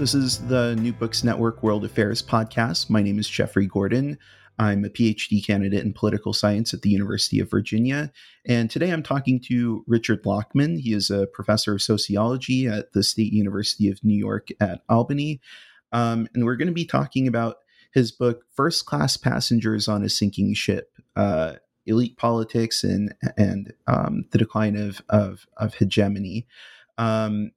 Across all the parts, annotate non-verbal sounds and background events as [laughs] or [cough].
This is the New Books Network World Affairs podcast. My name is Jeffrey Gordon. I'm a PhD candidate in political science at the University of Virginia. And today I'm talking to Richard Lachmann. He is a professor of sociology at the State University of New York at Albany. Um, and we're going to be talking about his book, First Class Passengers on a Sinking Ship. Uh, elite politics and and um, the decline of of, of hegemony. Um,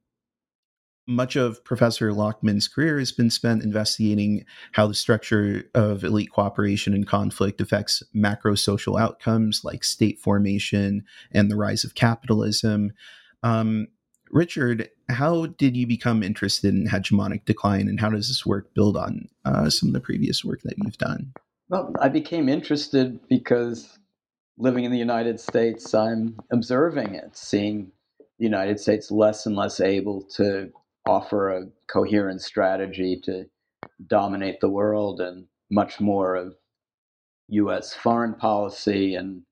much of Professor Lachmann's career has been spent investigating how the structure of elite cooperation and conflict affects macro social outcomes like state formation and the rise of capitalism. Um, Richard, how did you become interested in hegemonic decline, and how does this work build on uh, some of the previous work that you've done? Well, I became interested because living in the United States, I'm observing it, seeing the United States less and less able to offer a coherent strategy to dominate the world and much more of U.S. foreign policy and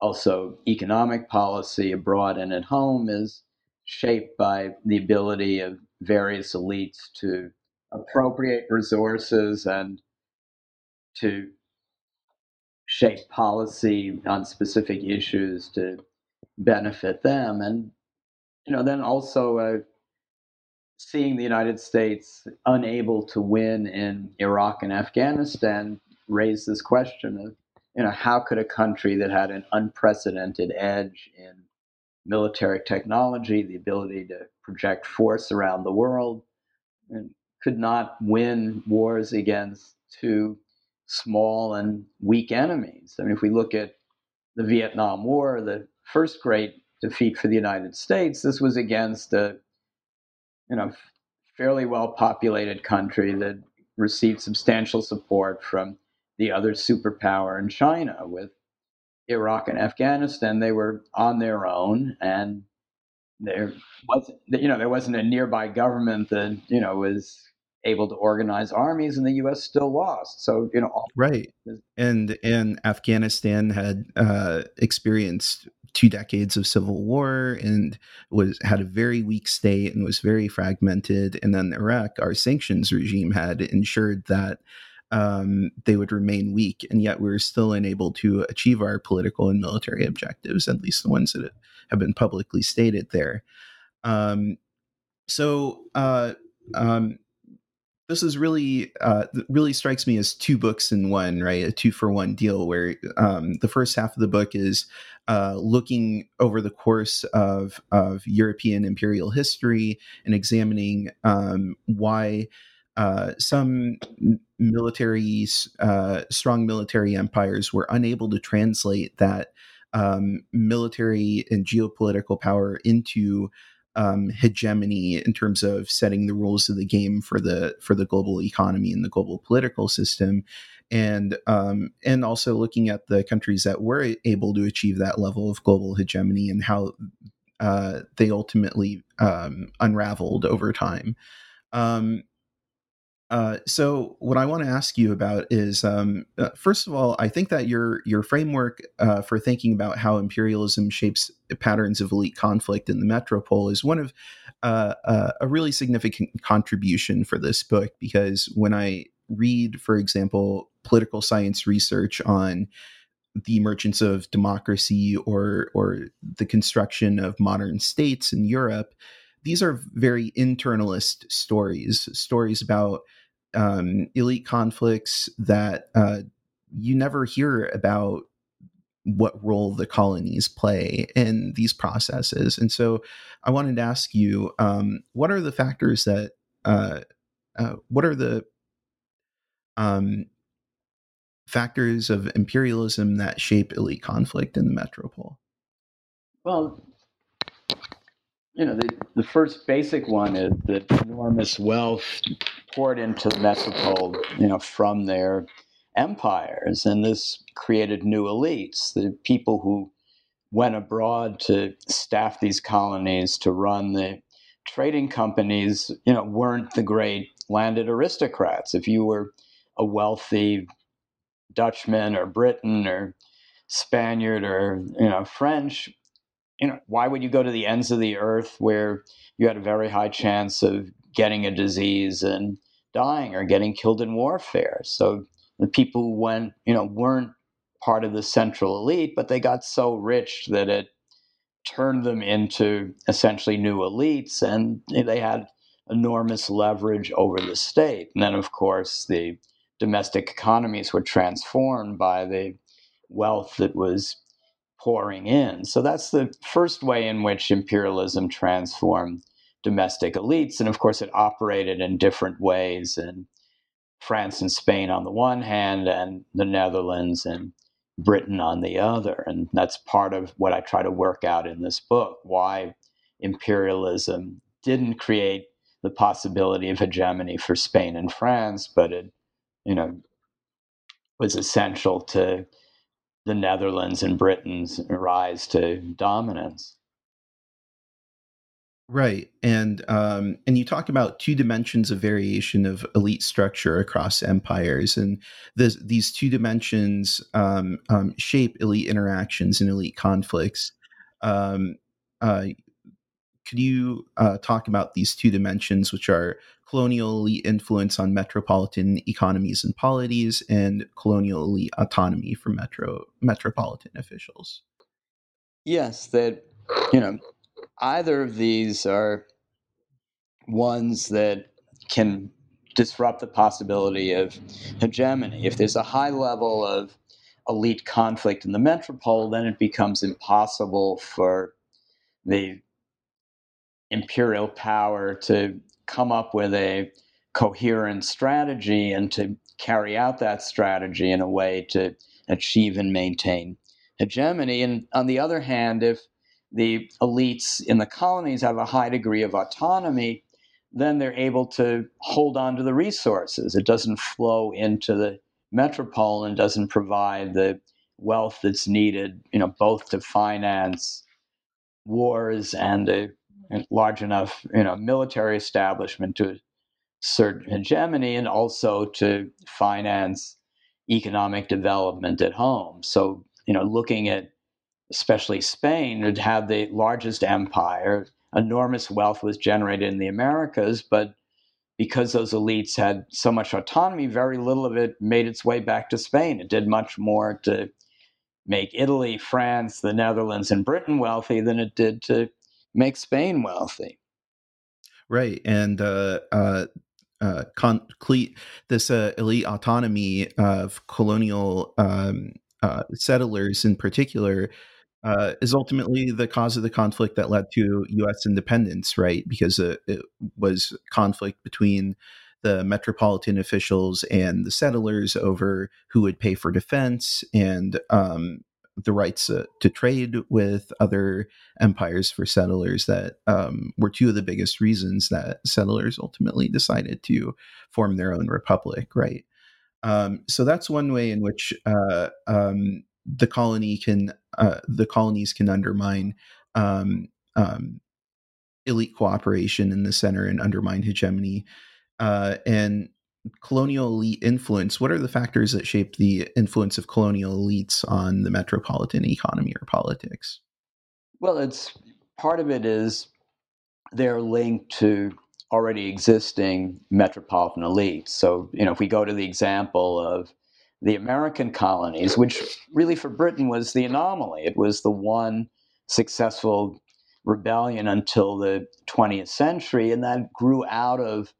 also economic policy abroad and at home is shaped by the ability of various elites to appropriate resources and to shape policy on specific issues to benefit them and you know then also uh, seeing the United States unable to win in Iraq and Afghanistan raised this question of, you know, how could a country that had an unprecedented edge in military technology, the ability to project force around the world, and could not win wars against two small and weak enemies. I mean, if we look at the Vietnam War, the first great defeat for the United States, this was against a you know, fairly well populated country that received substantial support from the other superpower in China with Iraq and Afghanistan. They were on their own and there wasn't you know there wasn't a nearby government that you know was able to organize armies and the US still lost so you know right and and Afghanistan had uh experienced two decades of civil war and was had a very weak state and was very fragmented. And then Iraq, our sanctions regime had ensured that um, they would remain weak, and yet we were still unable to achieve our political and military objectives, at least the ones that have been publicly stated there. Um, so, uh, um, this is really uh, really strikes me as two books in one, right? A two for one deal where um, the first half of the book is uh, looking over the course of of European imperial history and examining um, why. Uh, some military, uh, strong military empires were unable to translate that um, military and geopolitical power into um, hegemony in terms of setting the rules of the game for the for the global economy and the global political system, and um, and also looking at the countries that were able to achieve that level of global hegemony and how uh, they ultimately um, unraveled over time. Um, uh, so what I want to ask you about is, um, uh, first of all, I think that your your framework uh, for thinking about how imperialism shapes patterns of elite conflict in the metropole is one of uh, uh, a really significant contribution for this book because when I read, for example, political science research on the emergence of democracy or or the construction of modern states in Europe, these are very internalist stories, stories about um, elite conflicts that uh, you never hear about what role the colonies play in these processes. And so I wanted to ask you um, what are the factors that, uh, uh, what are the um, factors of imperialism that shape elite conflict in the metropole? Well, you know, the, the first basic one is that enormous wealth poured into the metropole, you know, from their empires. And this created new elites, the people who went abroad to staff these colonies to run the trading companies, you know, weren't the great landed aristocrats. If you were a wealthy Dutchman or Briton or Spaniard or you know French, you know why would you go to the ends of the earth where you had a very high chance of getting a disease and dying or getting killed in warfare? So the people who went, you know, weren't part of the central elite, but they got so rich that it turned them into essentially new elites, and they had enormous leverage over the state. And then, of course, the domestic economies were transformed by the wealth that was pouring in. So that's the first way in which imperialism transformed domestic elites. And of course, it operated in different ways in France and Spain on the one hand, and the Netherlands and Britain on the other. And that's part of what I try to work out in this book why imperialism didn't create the possibility of hegemony for Spain and France, but it, you know, was essential to the Netherlands and Britain's rise to dominance. Right, and um, and you talk about two dimensions of variation of elite structure across empires, and this, these two dimensions um, um, shape elite interactions and elite conflicts. Um, uh, could you uh, talk about these two dimensions, which are colonial elite influence on metropolitan economies and polities, and colonial elite autonomy for metro metropolitan officials? Yes, that you know either of these are ones that can disrupt the possibility of hegemony. If there's a high level of elite conflict in the metropole, then it becomes impossible for the imperial power to come up with a coherent strategy and to carry out that strategy in a way to achieve and maintain hegemony. And on the other hand, if the elites in the colonies have a high degree of autonomy, then they're able to hold on to the resources. It doesn't flow into the metropole and doesn't provide the wealth that's needed, you know, both to finance wars and a large enough, you know, military establishment to assert hegemony and also to finance economic development at home. So, you know, looking at especially Spain, had had the largest empire. Enormous wealth was generated in the Americas, but because those elites had so much autonomy, very little of it made its way back to Spain. It did much more to make Italy, France, the Netherlands, and Britain wealthy than it did to make Spain wealthy. Right, and uh, uh, uh, con- this uh, elite autonomy of colonial um, uh, settlers, in particular, uh, is ultimately the cause of the conflict that led to U.S. independence, right? Because it, it was conflict between the metropolitan officials and the settlers over who would pay for defense and um, the rights uh, to trade with other empires for settlers that um, were two of the biggest reasons that settlers ultimately decided to form their own republic, right? Um, so that's one way in which uh, um, the colony can uh, the colonies can undermine um, um, elite cooperation in the center and undermine hegemony uh, and colonial elite influence. What are the factors that shape the influence of colonial elites on the metropolitan economy or politics? Well, it's part of it is they're linked to already existing metropolitan elites. So, you know, if we go to the example of the American colonies, which really for Britain was the anomaly. It was the one successful rebellion until the 20th century, and that grew out of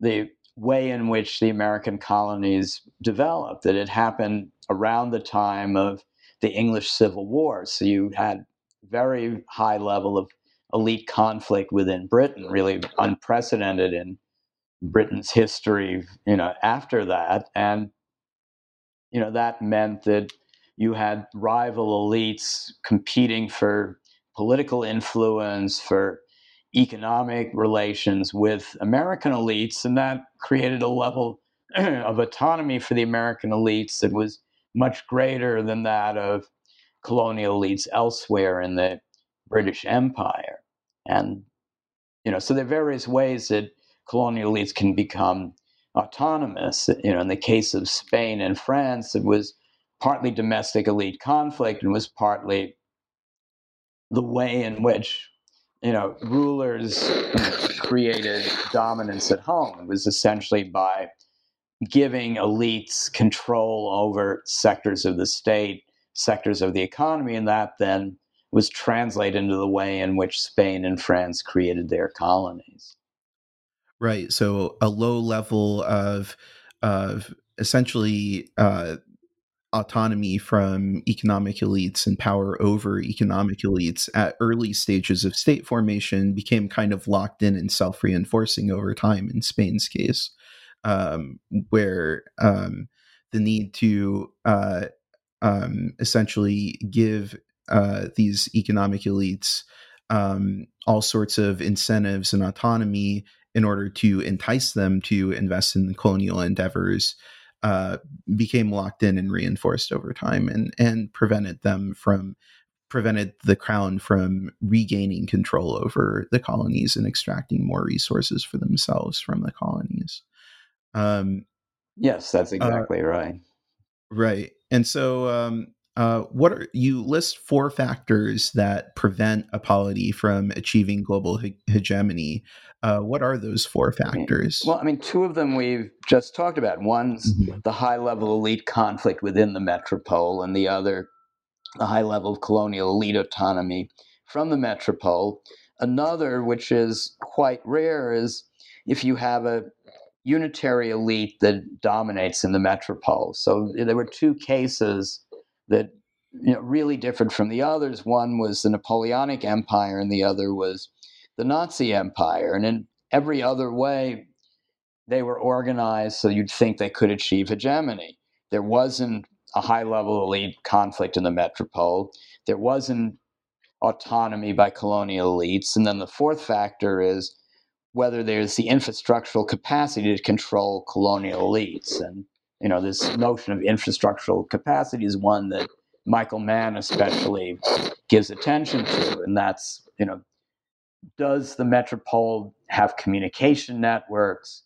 the way in which the American colonies developed, that it happened around the time of the English Civil War. So you had very high level of elite conflict within Britain, really unprecedented in Britain's history, you know, after that. And you know, that meant that you had rival elites competing for political influence, for economic relations with American elites, and that created a level [clears throat] of autonomy for the American elites that was much greater than that of colonial elites elsewhere in the British Empire. And, you know, so there are various ways that colonial elites can become autonomous. You know, in the case of Spain and France, it was partly domestic elite conflict and was partly the way in which you know rulers created dominance at home. It was essentially by giving elites control over sectors of the state, sectors of the economy, and that then was translated into the way in which Spain and France created their colonies. Right. So a low level of of essentially uh, autonomy from economic elites and power over economic elites at early stages of state formation became kind of locked in and self reinforcing over time in Spain's case, um, where um, the need to uh, um, essentially give uh, these economic elites um, all sorts of incentives and autonomy in order to entice them to invest in colonial endeavors uh, became locked in and reinforced over time and and prevented them from prevented the crown from regaining control over the colonies and extracting more resources for themselves from the colonies. Um, yes, that's uh, exactly uh, right. Right, and so um, uh, what are you list four factors that prevent a polity from achieving global he- hegemony? Uh, what are those four factors? Well, I mean, two of them we've just talked about. One's mm-hmm. the high level elite conflict within the metropole, and the other, the high level of colonial elite autonomy from the metropole. Another, which is quite rare, is if you have a unitary elite that dominates in the metropole. So there were two cases that you know really differed from the others. One was the Napoleonic Empire, and the other was the Nazi Empire. And in every other way, they were organized so you'd think they could achieve hegemony. There wasn't a high level elite conflict in the metropole. There wasn't autonomy by colonial elites. And then the fourth factor is whether there's the infrastructural capacity to control colonial elites. And you know, this notion of infrastructural capacity is one that Michael Mann especially gives attention to, and that's you know, does the metropole have communication networks,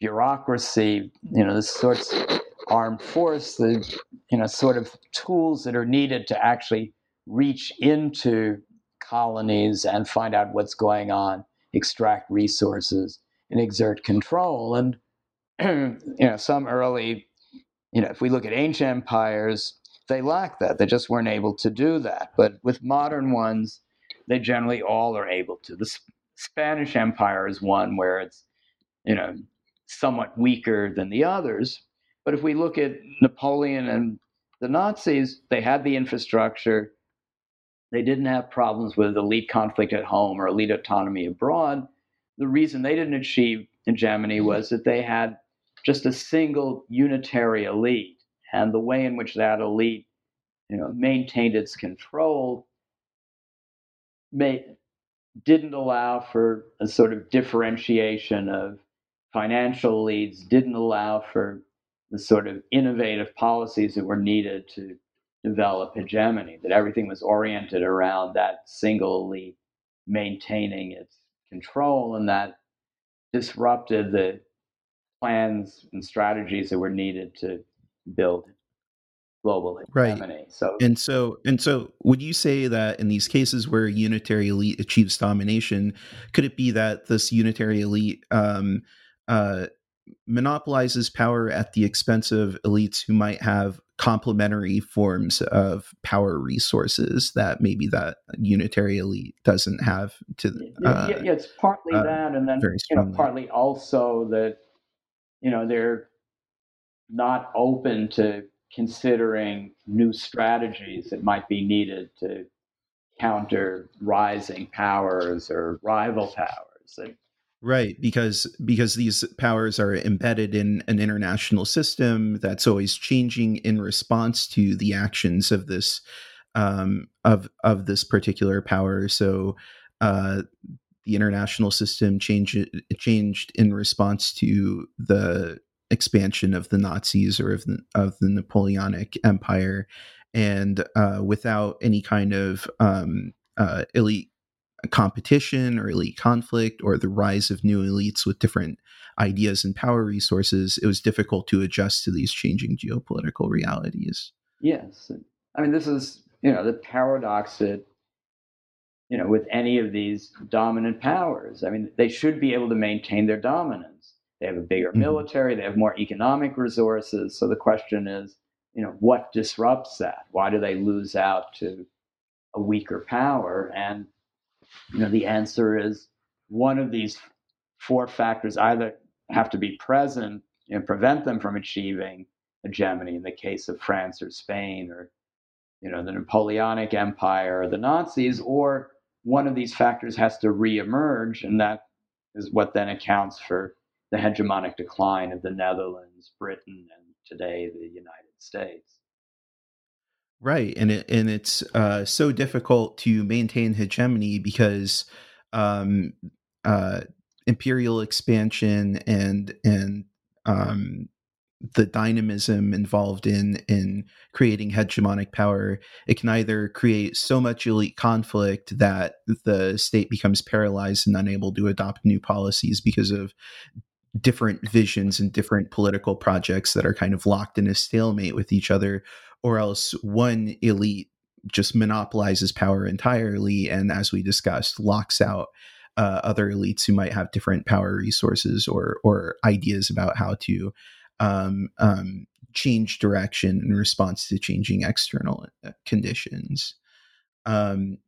bureaucracy, you know, the sorts of armed force, the you know, sort of tools that are needed to actually reach into colonies and find out what's going on, extract resources, and exert control. And [clears throat] you know, some early you know, if we look at ancient empires, they lack that. They just weren't able to do that. But with modern ones, they generally all are able to. The Spanish Empire is one where it's, you know, somewhat weaker than the others. But if we look at Napoleon and the Nazis, they had the infrastructure. They didn't have problems with elite conflict at home or elite autonomy abroad. The reason they didn't achieve hegemony was that they had just a single unitary elite. And the way in which that elite you know, maintained its control may, didn't allow for a sort of differentiation of financial leads, didn't allow for the sort of innovative policies that were needed to develop hegemony, that everything was oriented around that single elite maintaining its control, and that disrupted the plans and strategies that were needed to build global hegemony. Right. So and so and so would you say that in these cases where unitary elite achieves domination, could it be that this unitary elite um, uh, monopolizes power at the expense of elites who might have complementary forms of power resources that maybe that unitary elite doesn't have to uh, yeah, yeah, it's partly uh, that and then you know, partly also that you know they're not open to considering new strategies that might be needed to counter rising powers or rival powers and, right because because these powers are embedded in an international system that's always changing in response to the actions of this um, of of this particular power. So uh, the international system changed changed in response to the expansion of the Nazis or of the, of the Napoleonic Empire, and uh, without any kind of um, uh, elite competition or elite conflict or the rise of new elites with different ideas and power resources, it was difficult to adjust to these changing geopolitical realities. Yes. I mean, this is, you know, the paradox that, you know, with any of these dominant powers, I mean, they should be able to maintain their dominance. They have a bigger mm-hmm. military, they have more economic resources. So the question is, you know, what disrupts that? Why do they lose out to a weaker power? And, you know, the answer is one of these four factors either have to be present and prevent them from achieving hegemony in the case of France or Spain or you know the Napoleonic Empire or the Nazis, or one of these factors has to reemerge, and that is what then accounts for the hegemonic decline of the Netherlands, Britain, and today the United States. Right, and it and it's uh, so difficult to maintain hegemony because um, uh, imperial expansion and and um, the dynamism involved in in creating hegemonic power it can either create so much elite conflict that the state becomes paralyzed and unable to adopt new policies because of different visions and different political projects that are kind of locked in a stalemate with each other or else one elite just monopolizes power entirely and as we discussed locks out uh, other elites who might have different power resources or or ideas about how to um, um, change direction in response to changing external uh, conditions. Um,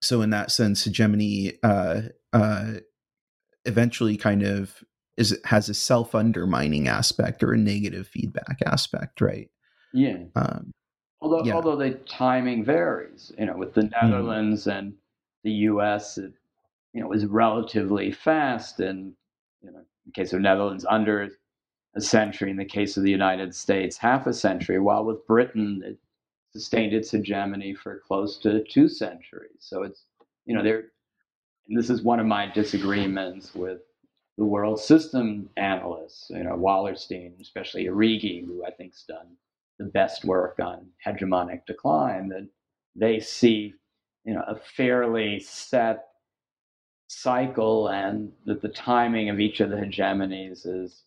so, in that sense, hegemony uh, uh, eventually kind of is has a self undermining aspect or a negative feedback aspect, right? Yeah. Um, although yeah. although the timing varies, you know, with the mm-hmm. Netherlands mm. and the U.S., it you know was relatively fast, and you know, in the case of Netherlands, under a century. In the case of the United States, half a century. While with Britain, it sustained its hegemony for close to two centuries. So it's you know there. This is one of my disagreements with the world system analysts. You know Wallerstein, especially Arrighi, who I think's done the best work on hegemonic decline. That they see you know a fairly set cycle and that the timing of each of the hegemonies is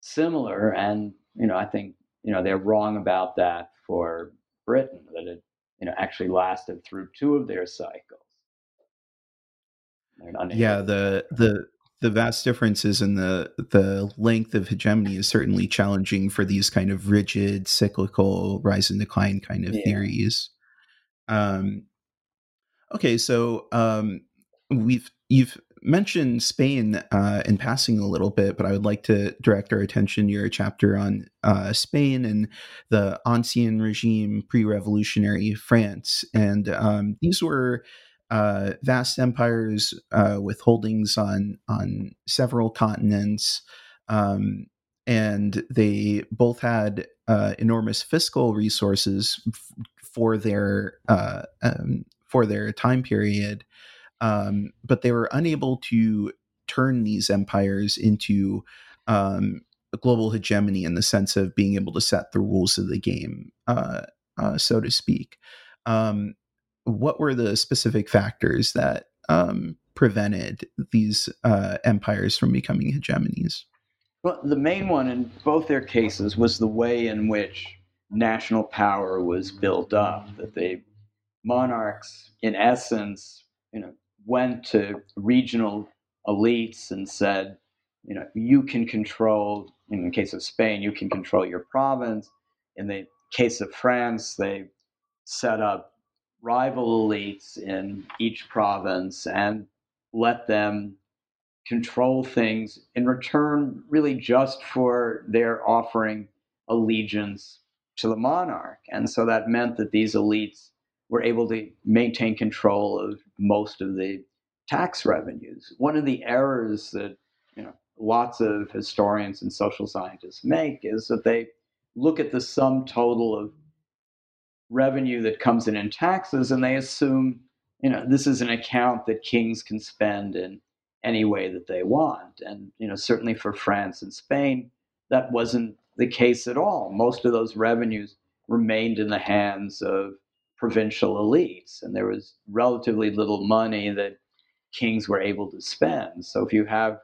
similar. And, you know, I think, you know, they're wrong about that for Britain, that it, you know, actually lasted through two of their cycles. Yeah, the the the vast differences in the the length of hegemony is certainly challenging for these kind of rigid cyclical rise and decline kind of yeah. theories. Um, okay, so um, we've you've mentioned Spain uh, in passing a little bit, but I would like to direct our attention to your chapter on uh, Spain and the Ancien regime, pre-revolutionary France, and um, these were uh, vast empires uh, with holdings on on several continents. Um, and they both had uh, enormous fiscal resources f- for their uh, um, for their time period, um, but they were unable to turn these empires into um, global hegemony in the sense of being able to set the rules of the game, uh, uh, so to speak. Um, what were the specific factors that um, prevented these uh, empires from becoming hegemonies? Well, the main one in both their cases was the way in which national power was built up. That they monarchs, in essence, you know, went to regional elites and said, you know, you can control, in the case of Spain, you can control your province. In the case of France, they set up rival elites in each province and let them control things in return, really just for their offering allegiance to the monarch. And so that meant that these elites were able to maintain control of most of the tax revenues. One of the errors that you know lots of historians and social scientists make is that they look at the sum total of revenue that comes in in taxes and they assume you know this is an account that kings can spend in any way that they want. And you know, certainly for France and Spain, that wasn't the case at all. Most of those revenues remained in the hands of provincial elites, and there was relatively little money that kings were able to spend. So if you have,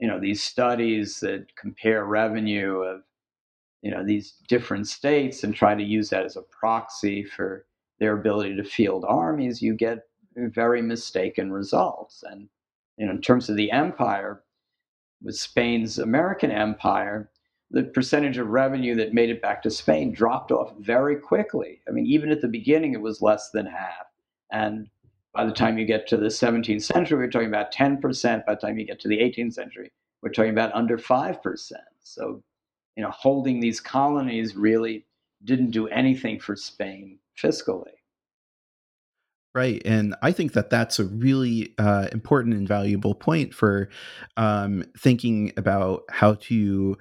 you know, these studies that compare revenue of, you know, these different states and try to use that as a proxy for their ability to field armies, you get very mistaken results. And you know, in terms of the empire, with Spain's American empire, the percentage of revenue that made it back to Spain dropped off very quickly. I mean, even at the beginning, it was less than half. And by the time you get to the 17th century, we're talking about 10%. By the time you get to the 18th century, we're talking about under 5%. So, you know, holding these colonies really didn't do anything for Spain fiscally. Right. And I think that that's a really uh, important and valuable point for um, thinking about how to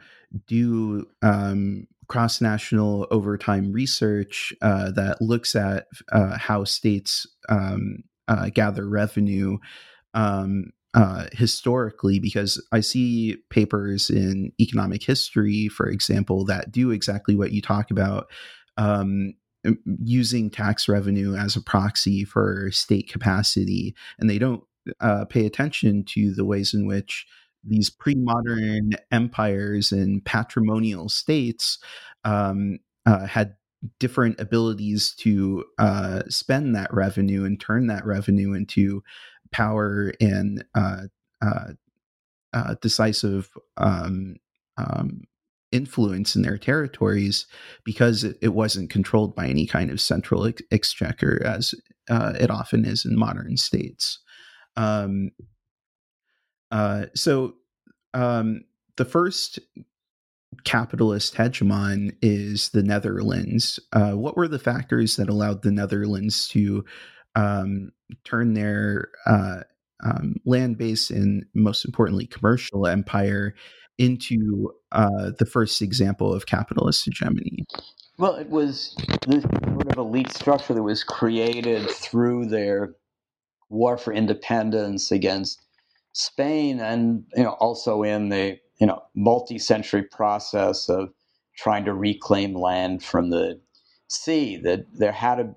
do um, cross national overtime research uh, that looks at uh, how states um, uh, gather revenue um, uh, historically, because I see papers in economic history, for example, that do exactly what you talk about. Um, using tax revenue as a proxy for state capacity, and they don't uh, pay attention to the ways in which these pre-modern empires and patrimonial states um, uh, had different abilities to uh, spend that revenue and turn that revenue into power and uh, uh, uh decisive um, um, influence in their territories because it, it, wasn't controlled by any kind of central ex- exchequer as uh, it often is in modern states. Um, uh, so um, the first capitalist hegemon is the Netherlands. Uh, what were the factors that allowed the Netherlands to um, turn their uh, um, land base and, most importantly, commercial empire into uh, the first example of capitalist hegemony? Well, it was this sort of elite structure that was created through their war for independence against Spain, and you know also in the you know multi-century process of trying to reclaim land from the sea. That there had to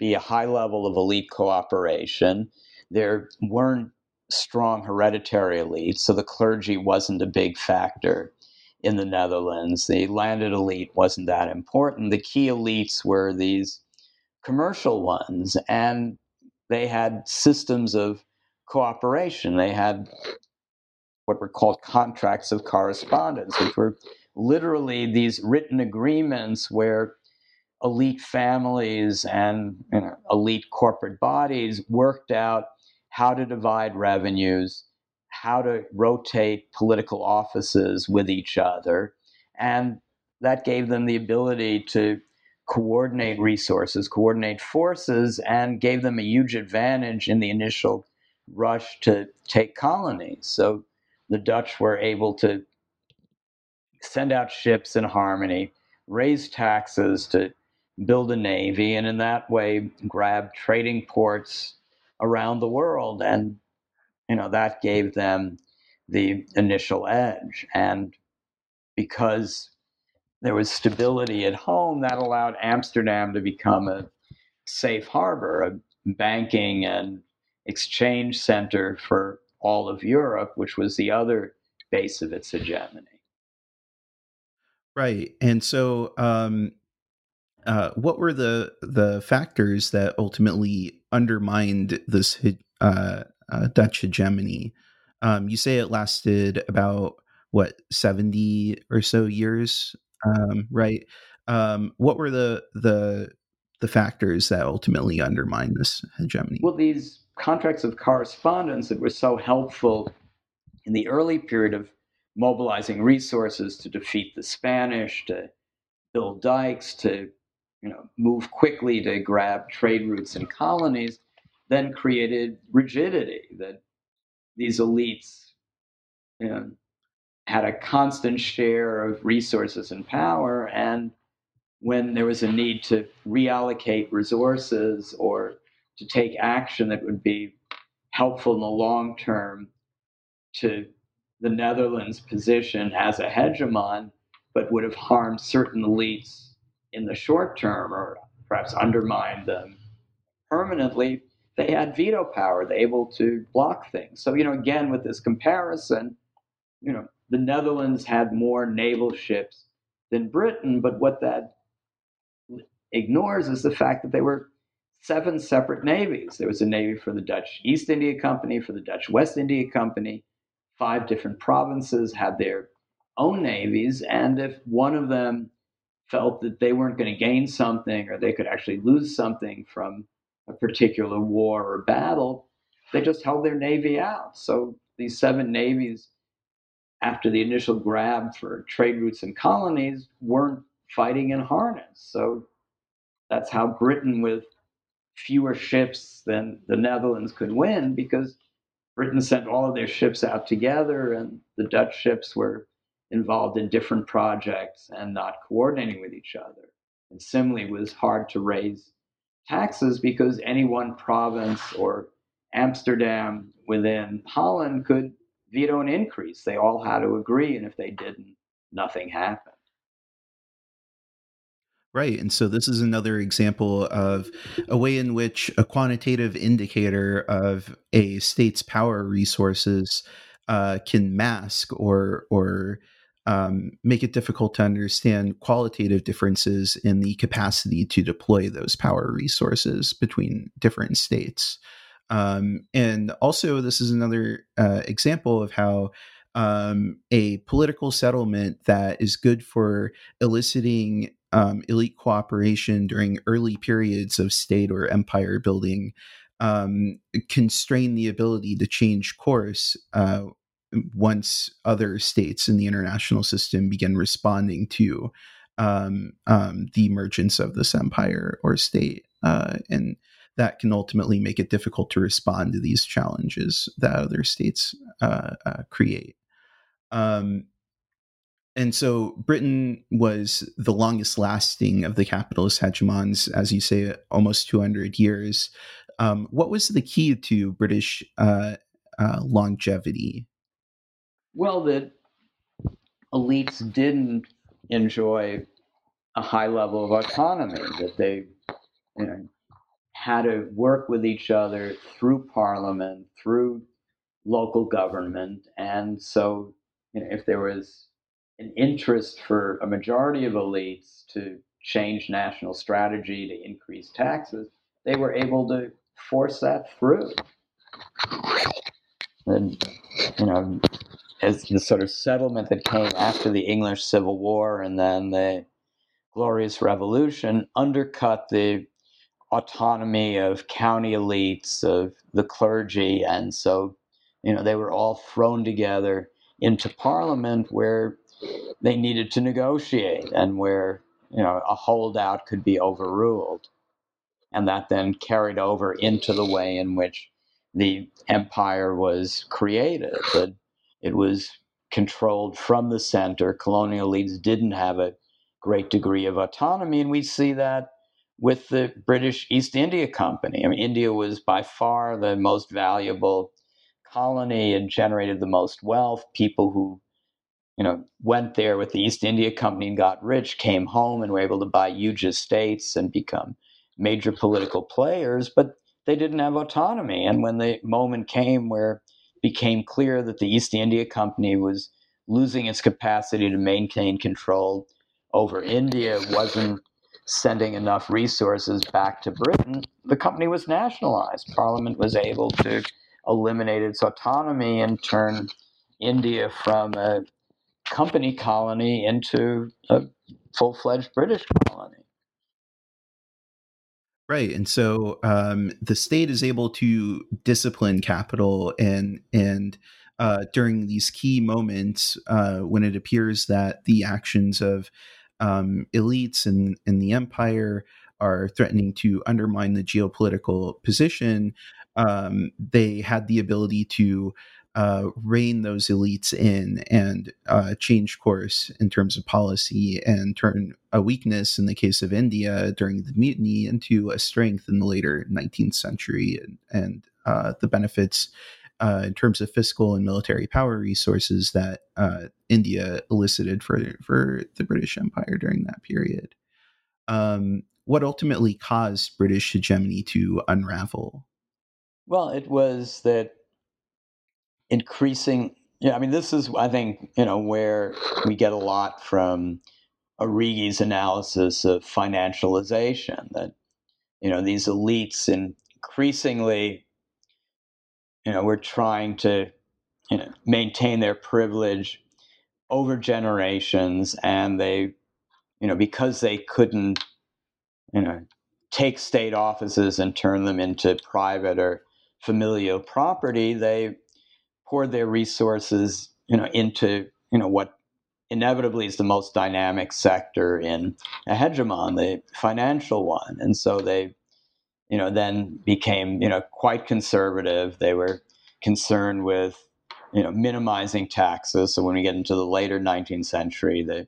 be a high level of elite cooperation. There weren't strong hereditary elites, so the clergy wasn't a big factor in the Netherlands. The landed elite wasn't that important. The key elites were these commercial ones, and they had systems of cooperation. They had what were called contracts of correspondence, which were literally these written agreements where elite families and you know, elite corporate bodies worked out how to divide revenues, how to rotate political offices with each other. And that gave them the ability to coordinate resources, coordinate forces, and gave them a huge advantage in the initial rush to take colonies. So the Dutch were able to send out ships in harmony, raise taxes to build a navy, and in that way grab trading ports around the world. And, you know, that gave them the initial edge. And because there was stability at home, that allowed Amsterdam to become a safe harbor, a banking and exchange center for all of Europe, which was the other base of its hegemony. Right. And so um, uh, what were the the factors that ultimately undermined this uh, uh, Dutch hegemony? Um, you say it lasted about what seventy or so years, um, right? Um, what were the the the factors that ultimately undermined this hegemony? Well, these contracts of correspondence that were so helpful in the early period of mobilizing resources to defeat the Spanish, to build dikes, to you know, move quickly to grab trade routes and colonies, then created rigidity that these elites you know, had a constant share of resources and power. And when there was a need to reallocate resources or to take action that would be helpful in the long term to the Netherlands' position as a hegemon, but would have harmed certain elites in the short term or perhaps undermine them permanently, they had veto power. They were able to block things. So, you know, again, with this comparison, you know, the Netherlands had more naval ships than Britain, but what that ignores is the fact that they were seven separate navies. There was a navy for the Dutch East India Company, for the Dutch West India Company. Five different provinces had their own navies, and if one of them felt that they weren't going to gain something or they could actually lose something from a particular war or battle, they just held their navy out. So these seven navies, after the initial grab for trade routes and colonies, weren't fighting in harness. So that's how Britain, with fewer ships than the Netherlands could win, because Britain sent all of their ships out together, and the Dutch ships were involved in different projects and not coordinating with each other. And similarly, it was hard to raise taxes because any one province or Amsterdam within Holland could veto an increase. They all had to agree, and if they didn't, nothing happened. Right. And so this is another example of a way in which a quantitative indicator of a state's power resources uh, can mask or or um, make it difficult to understand qualitative differences in the capacity to deploy those power resources between different states. Um, and also, this is another uh, example of how um, a political settlement that is good for eliciting um, elite cooperation during early periods of state or empire building um, constrain the ability to change course uh, once other states in the international system begin responding to um, um, the emergence of this empire or state. Uh, and that can ultimately make it difficult to respond to these challenges that other states uh, uh, create. Um, and so Britain was the longest lasting of the capitalist hegemons, as you say, almost 200 years. Um, what was the key to British uh, uh, longevity? Well, that elites didn't enjoy a high level of autonomy, that they you know, had to work with each other through parliament, through local government. And so, you know, if there was an interest for a majority of elites to change national strategy to increase taxes, they were able to force that through. And, you know, as the sort of settlement that came after the English Civil War and then the Glorious Revolution undercut the autonomy of county elites, of the clergy. And so, you know, they were all thrown together into Parliament where they needed to negotiate and where you know a holdout could be overruled and that then carried over into the way in which the empire was created that it was controlled from the center. Colonial elites didn't have a great degree of autonomy and we see that with the british east india company. I mean india was by far the most valuable colony and generated the most wealth. People who you know, went there with the East India Company and got rich, came home and were able to buy huge estates and become major political players, but they didn't have autonomy. And when the moment came where became clear that the East India Company was losing its capacity to maintain control over India, wasn't sending enough resources back to Britain, the company was nationalized. Parliament was able to eliminate its autonomy and turn India from a company colony into a full fledged British colony. Right, and so um, the state is able to discipline capital, and and uh, during these key moments uh, when it appears that the actions of um, elites and in the empire are threatening to undermine the geopolitical position, um, they had the ability to uh, rein those elites in and uh, change course in terms of policy and turn a weakness in the case of India during the mutiny into a strength in the later 19th century and, and uh, the benefits uh, in terms of fiscal and military power resources that uh, India elicited for for the British Empire during that period. Um, what ultimately caused British hegemony to unravel? Well, it was that increasing. Yeah, I mean, this is I think you know where we get a lot from Arrighi's analysis of financialization that you know these elites increasingly you know we're trying to you know maintain their privilege over generations and they you know because they couldn't you know take state offices and turn them into private or familial property they poured their resources you know into you know what inevitably is the most dynamic sector in a hegemon, the financial one. And so they, you know, then became, you know, quite conservative. They were concerned with, you know, minimizing taxes. So when we get into the later 19th century, the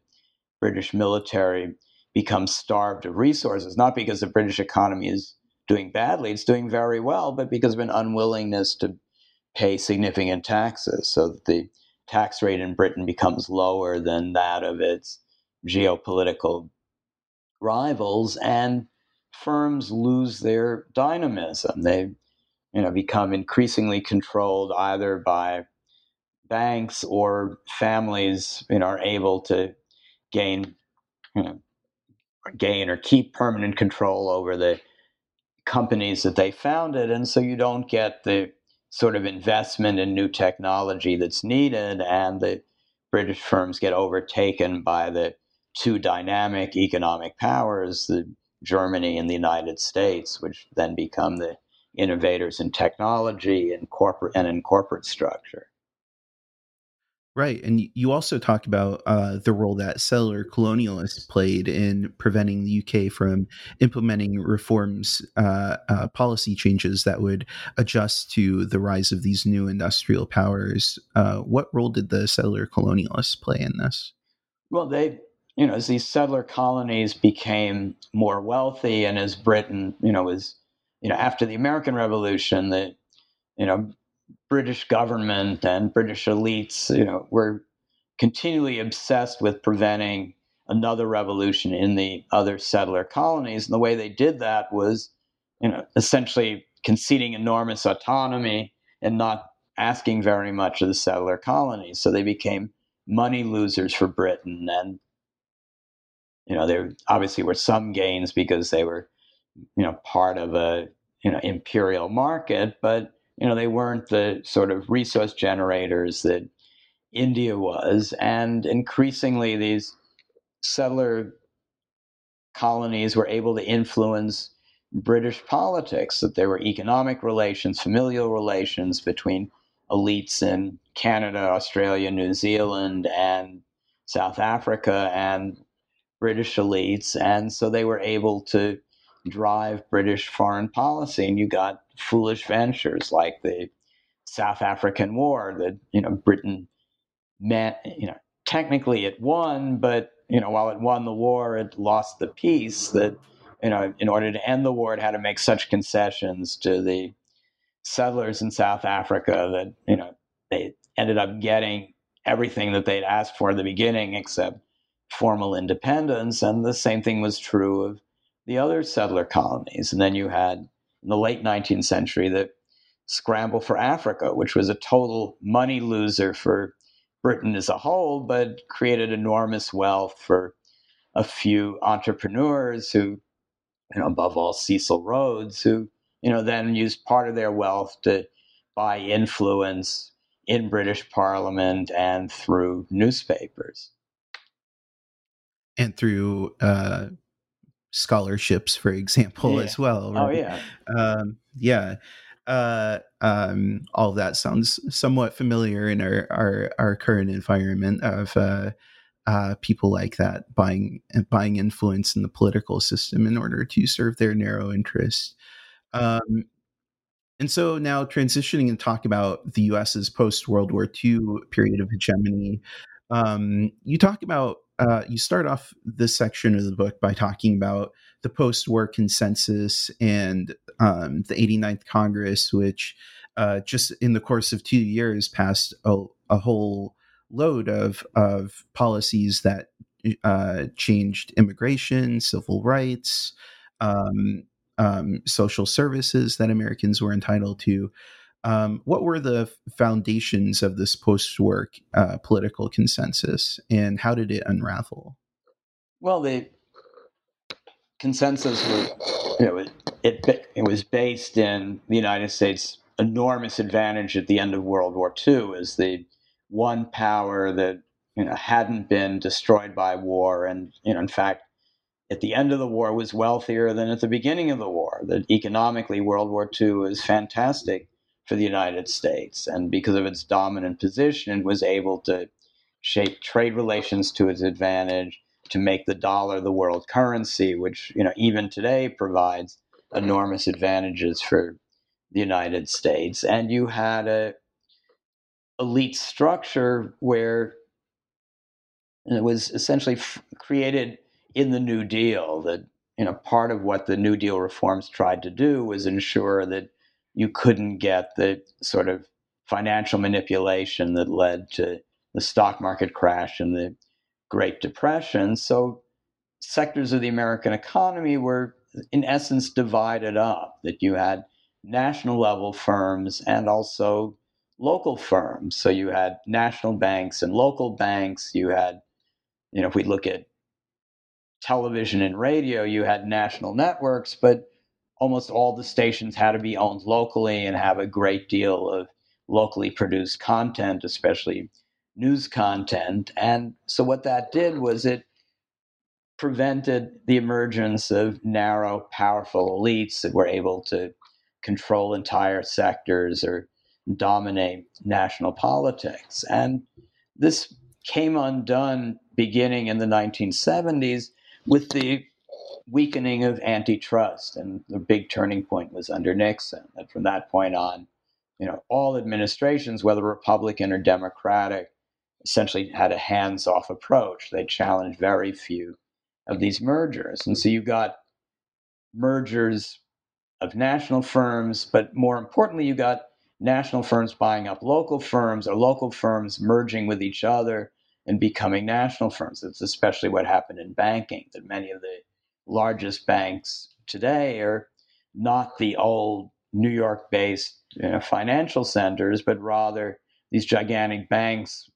British military becomes starved of resources, not because the British economy is doing badly, it's doing very well, but because of an unwillingness to pay significant taxes. So that the tax rate in Britain becomes lower than that of its geopolitical rivals, and firms lose their dynamism. They, you know, become increasingly controlled either by banks or families. You know, are able to gain, you know, gain or keep permanent control over the companies that they founded, and so you don't get the sort of investment in new technology that's needed, and the British firms get overtaken by the two dynamic economic powers, the Germany and the United States, which then become the innovators in technology and corporate and in corporate structure. Right. And you also talk about uh, the role that settler colonialists played in preventing the UK from implementing reforms, uh, uh, policy changes that would adjust to the rise of these new industrial powers. Uh, what role did the settler colonialists play in this? Well, they, you know, as these settler colonies became more wealthy and as Britain, you know, was, you know, after the American Revolution, the, you know, British government and British elites, you know, were continually obsessed with preventing another revolution in the other settler colonies. And the way they did that was, you know, essentially conceding enormous autonomy and not asking very much of the settler colonies. So they became money losers for Britain. And, you know, there obviously were some gains because they were, you know, part of a, you know, imperial market, but you know, they weren't the sort of resource generators that India was. And increasingly, these settler colonies were able to influence British politics, that there were economic relations, familial relations between elites in Canada, Australia, New Zealand, and South Africa, and British elites. And so they were able to drive British foreign policy. And you got foolish ventures like the South African War that you know Britain met you know technically it won, but you know while it won the war, it lost the peace. That you know in order to end the war, it had to make such concessions to the settlers in South Africa that you know they ended up getting everything that they'd asked for in the beginning except formal independence. And the same thing was true of the other settler colonies. And then you had in the late 19th century the scramble for Africa, which was a total money loser for Britain as a whole, but created enormous wealth for a few entrepreneurs who, you know, above all Cecil Rhodes, who, you know, then used part of their wealth to buy influence in British Parliament and through newspapers. And through uh, scholarships, for example, yeah. as well. Right? Oh yeah, um, yeah. Uh, um, all of that sounds somewhat familiar in our our, our current environment of uh, uh, people like that buying buying influence in the political system in order to serve their narrow interests. Um, and so now transitioning and talk about the U.S.'s post World War II period of hegemony. Um, you talk about uh, you start off this section of the book by talking about the post-war consensus and um, the 89th Congress, which uh, just in the course of two years passed a, a whole load of of policies that uh, changed immigration, civil rights, um, um, social services that Americans were entitled to. Um, what were the foundations of this post-war uh, political consensus, and how did it unravel? Well, the consensus was, you know, it, it was based in the United States' enormous advantage at the end of World War II as the one power that you know hadn't been destroyed by war, and you know, in fact, at the end of the war was wealthier than at the beginning of the war. That economically, World War II was fantastic for the United States, and because of its dominant position, it was able to shape trade relations to its advantage to make the dollar the world currency, which you know even today provides enormous advantages for the United States. And you had a elite structure where it was essentially f- created in the New Deal. That you know part of what the New Deal reforms tried to do was ensure that you couldn't get the sort of financial manipulation that led to the stock market crash and the Great Depression. So sectors of the American economy were, in essence, divided up, that you had national level firms and also local firms. So you had national banks and local banks. You had, you know, if we look at television and radio, you had national networks, but almost all the stations had to be owned locally and have a great deal of locally produced content, especially news content. And so what that did was it prevented the emergence of narrow, powerful elites that were able to control entire sectors or dominate national politics. And this came undone beginning in the 1970s with the weakening of antitrust. And the big turning point was under Nixon. And from that point on, you know, all administrations, whether Republican or Democratic, essentially had a hands off approach. They challenged very few of these mergers. And so you got mergers of national firms, but more importantly, you got national firms buying up local firms or local firms merging with each other and becoming national firms. It's especially what happened in banking, that many of the largest banks today are not the old New York based you know, financial centers, but rather these gigantic banks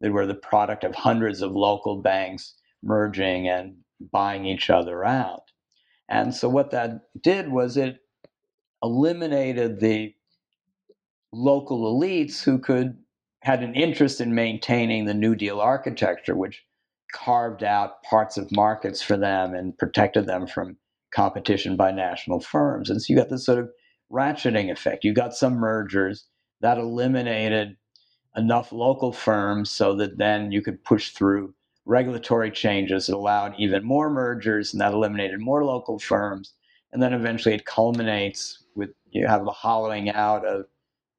that were the product of hundreds of local banks merging and buying each other out. And so what that did was it eliminated the local elites who could had an interest in maintaining the New Deal architecture, which carved out parts of markets for them and protected them from competition by national firms. And so you got this sort of ratcheting effect. You got some mergers that eliminated enough local firms so that then you could push through regulatory changes that allowed even more mergers and that eliminated more local firms. And then eventually it culminates with you have the hollowing out of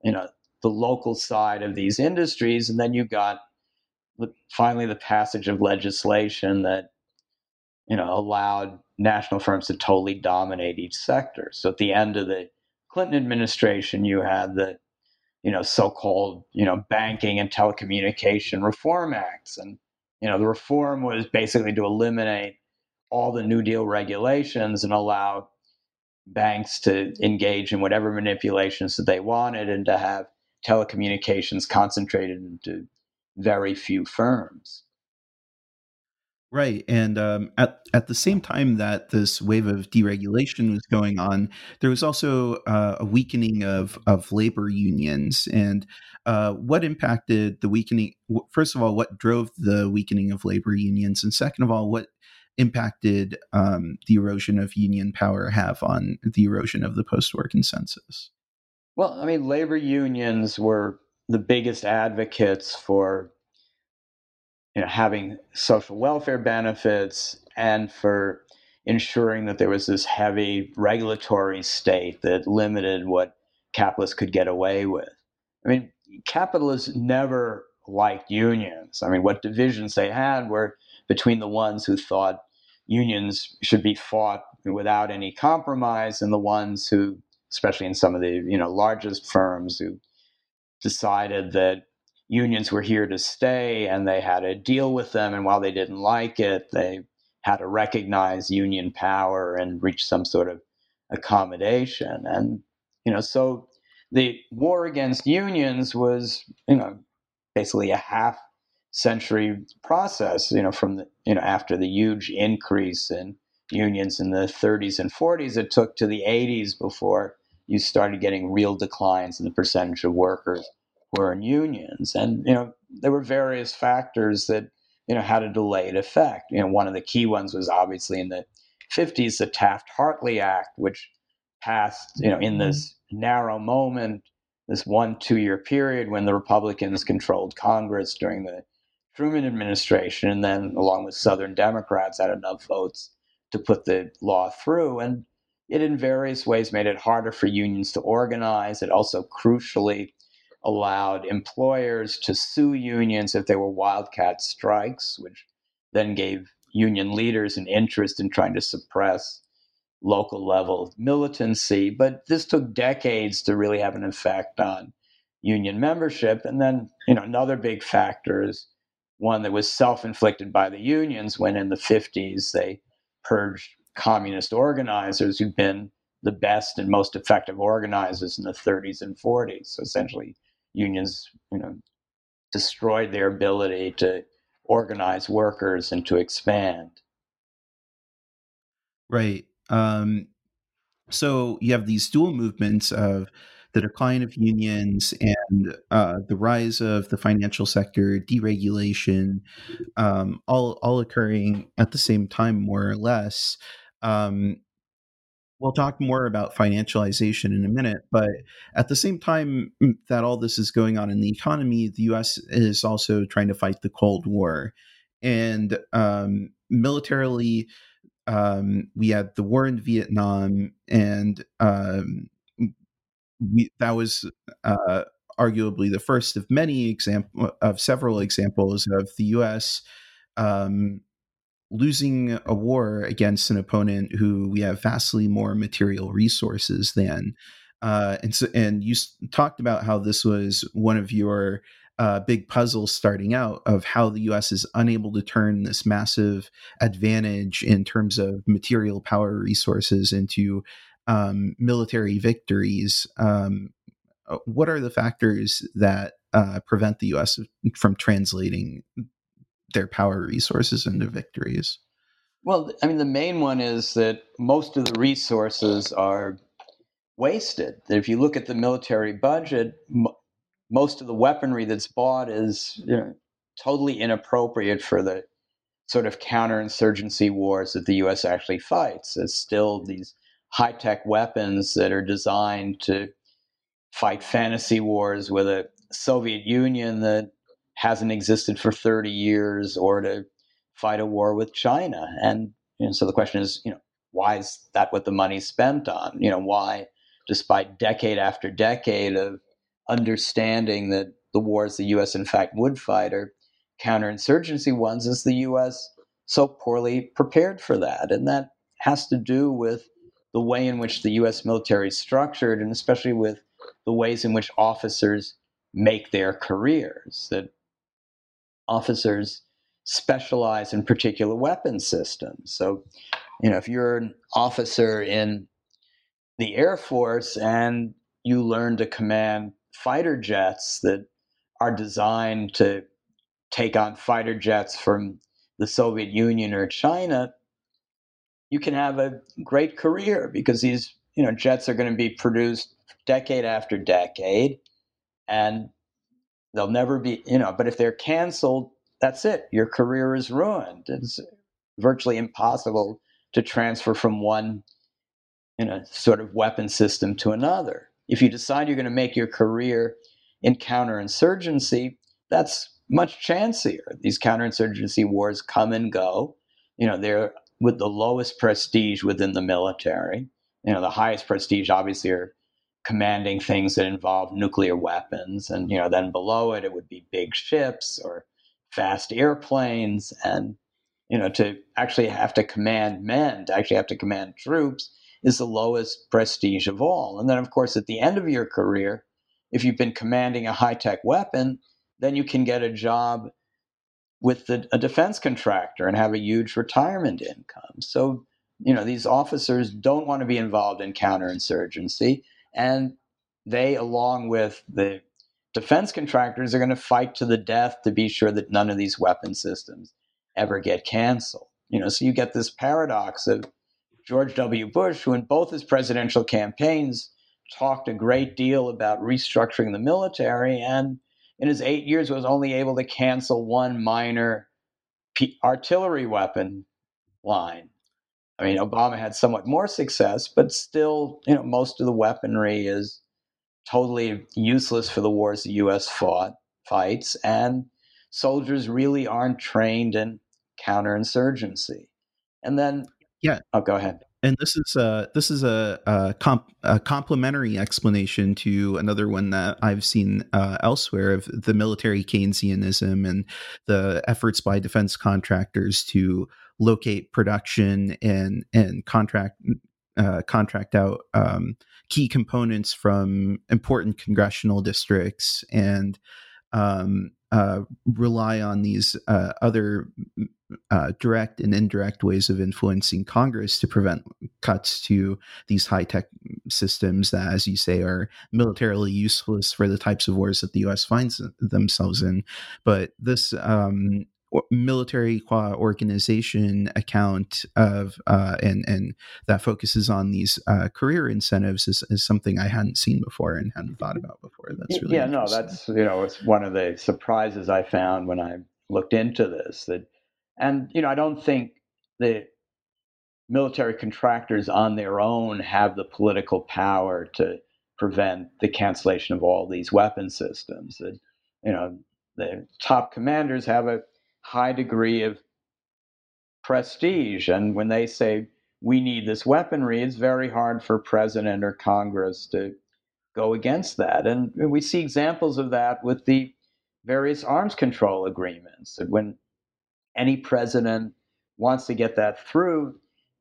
you know the local side of these industries, and then you got the, finally the passage of legislation that you know allowed national firms to totally dominate each sector. So at the end of the Clinton administration, you had the you know, so-called, you know, banking and telecommunication reform acts. And, you know, the reform was basically to eliminate all the New Deal regulations and allow banks to engage in whatever manipulations that they wanted and to have telecommunications concentrated into very few firms. Right, and um, at at the same time that this wave of deregulation was going on, there was also uh, a weakening of of labor unions. And uh, what impacted the weakening? First of all, what drove the weakening of labor unions, and second of all, what impacted um, the erosion of union power have on the erosion of the post-war consensus? Well, I mean, labor unions were the biggest advocates for you know, having social welfare benefits and for ensuring that there was this heavy regulatory state that limited what capitalists could get away with. I mean, capitalists never liked unions. I mean, what divisions they had were between the ones who thought unions should be fought without any compromise and the ones who especially in some of the you know largest firms who decided that unions were here to stay and they had to deal with them. And while they didn't like it, they had to recognize union power and reach some sort of accommodation. And, you know, so the war against unions was, you know, basically a half century process, you know, from the, you know, after the huge increase in unions in the 30s and 40s, it took to the 80s before you started getting real declines in the percentage of workers were in unions. And, you know, there were various factors that, you know, had a delayed effect. You know, one of the key ones was obviously in the 50s, the Taft Hartley Act, which passed, you know, in mm-hmm. this narrow moment, this one, two year period when the Republicans controlled Congress during the Truman administration, and then along with Southern Democrats had enough votes to put the law through. And it in various ways made it harder for unions to organize. It also crucially allowed employers to sue unions if there were wildcat strikes, which then gave union leaders an interest in trying to suppress local level militancy. But this took decades to really have an effect on union membership. And then, you know, another big factor is one that was self inflicted by the unions when in the 50s they purged communist organizers who'd been the best and most effective organizers in the 30s and 40s. So essentially, unions, you know, destroyed their ability to organize workers and to expand. Right. Um, so you have these dual movements of the decline of unions and uh, the rise of the financial sector, deregulation, um, all all occurring at the same time, more or less. Um, We'll talk more about financialization in a minute, but at the same time mm, that all this is going on in the economy, the U.S. is also trying to fight the Cold War, and um, militarily, um, we had the war in Vietnam, and um, we, that was uh, arguably the first of many example of several examples of the U.S. Um, losing a war against an opponent who we have vastly more material resources than. Uh, and so, and you talked about how this was one of your uh, big puzzles starting out of how the U.S. is unable to turn this massive advantage in terms of material power resources into um, military victories. Um, uh, what are the factors that uh, prevent the U.S. from translating their power resources into victories? Well, I mean, the main one is that most of the resources are wasted. If you look at the military budget, m- most of the weaponry that's bought is you know, totally inappropriate for the sort of counterinsurgency wars that the U.S. actually fights. It's still these high tech weapons that are designed to fight fantasy wars with a Soviet Union that hasn't existed for 30 years or to fight a war with China. And you know, so the question is, you know, why is that what the money's spent on? You know, why, despite decade after decade of understanding that the wars the U.S. in fact would fight are counterinsurgency ones, is the U.S. so poorly prepared for that? And that has to do with the way in which the U.S. military is structured, and especially with the ways in which officers make their careers. That officers specialize in particular weapon systems. So, you know, if you're an officer in the Air Force and you learn to command fighter jets that are designed to take on fighter jets from the Soviet Union or China, you can have a great career because these, you know, jets are going to be produced decade after decade and They'll never be, you know, but if they're canceled, that's it. Your career is ruined. It's virtually impossible to transfer from one, you know, sort of weapon system to another. If you decide you're going to make your career in counterinsurgency, that's much chancier. These counterinsurgency wars come and go. You know, they're with the lowest prestige within the military. You know, the highest prestige obviously are commanding things that involve nuclear weapons. And, you know, then below it, it would be big ships or fast airplanes. And, you know, to actually have to command men, to actually have to command troops is the lowest prestige of all. And then, of course, at the end of your career, if you've been commanding a high tech weapon, then you can get a job with the, a defense contractor and have a huge retirement income. So, you know, these officers don't want to be involved in counterinsurgency. And they, along with the defense contractors, are going to fight to the death to be sure that none of these weapon systems ever get canceled. You know, so you get this paradox of George W. Bush, who in both his presidential campaigns talked a great deal about restructuring the military, and in his eight years was only able to cancel one minor artillery weapon line. I mean, Obama had somewhat more success, but still, you know, most of the weaponry is totally useless for the wars the U.S. fought fights, and soldiers really aren't trained in counterinsurgency. And then, yeah, oh, go ahead. And this is a this is a, a, comp, a complementary explanation to another one that I've seen uh, elsewhere of the military Keynesianism and the efforts by defense contractors to locate production and and contract uh, contract out um, key components from important congressional districts and um, uh, rely on these uh, other uh, direct and indirect ways of influencing Congress to prevent cuts to these high tech systems that, as you say, are militarily useless for the types of wars that the U.S. finds themselves in. But this um, military qua organization account of uh, and and that focuses on these uh, career incentives is, is something I hadn't seen before and hadn't thought about before. That's really yeah, no, that's you know it's one of the surprises I found when I looked into this that and you know, I don't think the military contractors on their own have the political power to prevent the cancellation of all these weapon systems. That you know, the top commanders have a high degree of prestige, and when they say we need this weaponry, it's very hard for president or Congress to go against that. And we see examples of that with the various arms control agreements. When any president wants to get that through,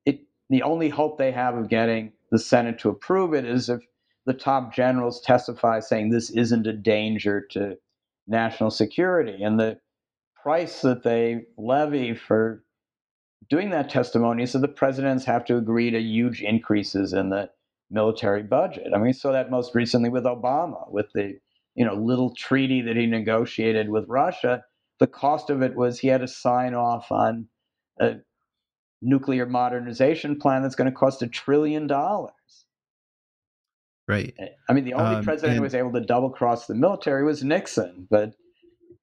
it the only hope they have of getting the Senate to approve it is if the top generals testify saying this isn't a danger to national security. And the price that they levy for doing that testimony so the presidents have to agree to huge increases in the military budget. I mean, we saw that most recently with Obama, with the you know little treaty that he negotiated with Russia the cost of it was he had to sign off on a nuclear modernization plan that's going to cost a trillion dollars. Right. I mean, the only um, president and, who was able to double cross the military was Nixon, but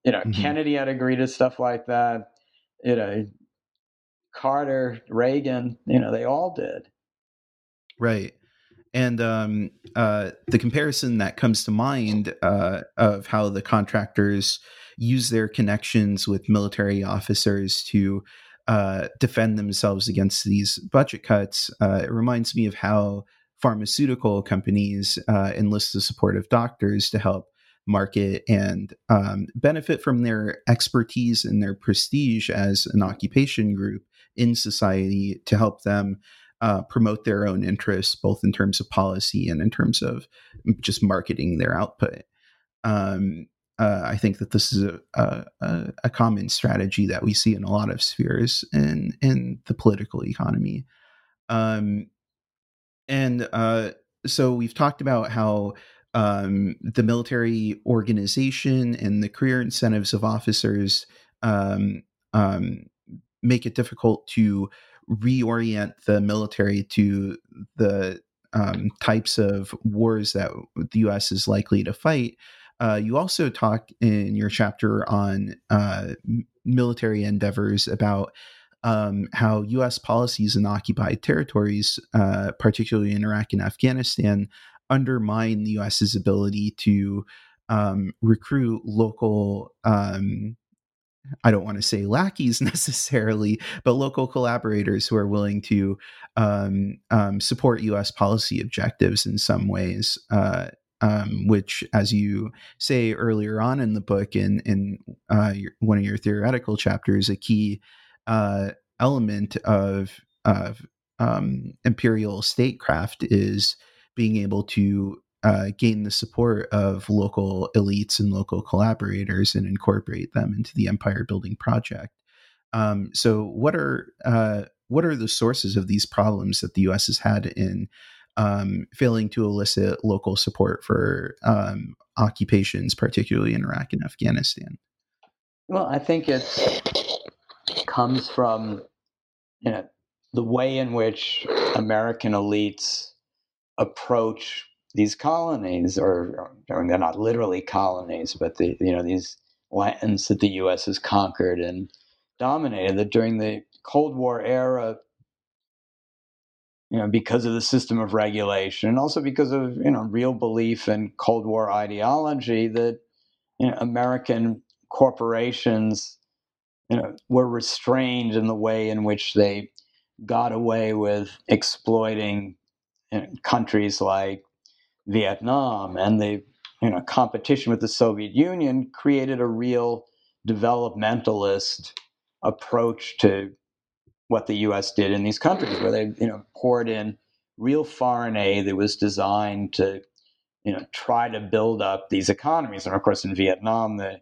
you know, mm-hmm. Kennedy had agreed to stuff like that. You know, Carter, Reagan, you know, they all did. Right. And um, uh, the comparison that comes to mind uh, of how the contractors use their connections with military officers to uh, defend themselves against these budget cuts. Uh, it reminds me of how pharmaceutical companies uh, enlist the support of doctors to help market and um, benefit from their expertise and their prestige as an occupation group in society to help them uh, promote their own interests, both in terms of policy and in terms of just marketing their output. Um, uh, I think that this is a, a, a, common strategy that we see in a lot of spheres in in the political economy. Um, and uh, so we've talked about how um, the military organization and the career incentives of officers um, um make it difficult to reorient the military to the um, types of wars that the U.S. is likely to fight. Uh, you also talk in your chapter on uh, military endeavors about um, how U.S. policies in occupied territories, uh, particularly in Iraq and Afghanistan, undermine the U.S.'s ability to um, recruit local. Um, I don't want to say lackeys [laughs] necessarily, but local collaborators who are willing to um, um, support U.S. policy objectives in some ways. Uh, um, which, as you say earlier on in the book, in in uh, your, one of your theoretical chapters, a key uh, element of of um, imperial statecraft is being able to uh, gain the support of local elites and local collaborators and incorporate them into the empire building project. Um, so, what are uh, what are the sources of these problems that the U.S. has had in um, failing to elicit local support for um, occupations, particularly in Iraq and Afghanistan? Well, I think it comes from you know the way in which American elites approach these colonies, or, or they're not literally colonies, but the you know these lands that the U.S. has conquered and dominated. That during the Cold War era, you know, because of the system of regulation, and also because of you know real belief in Cold War ideology, that you know, American corporations, you know, were restrained in the way in which they got away with exploiting countries like Vietnam, and the you know competition with the Soviet Union created a real developmentalist approach to what the U.S. did in these countries, where they you know poured in real foreign aid that was designed to you know try to build up these economies. And of course, in Vietnam, the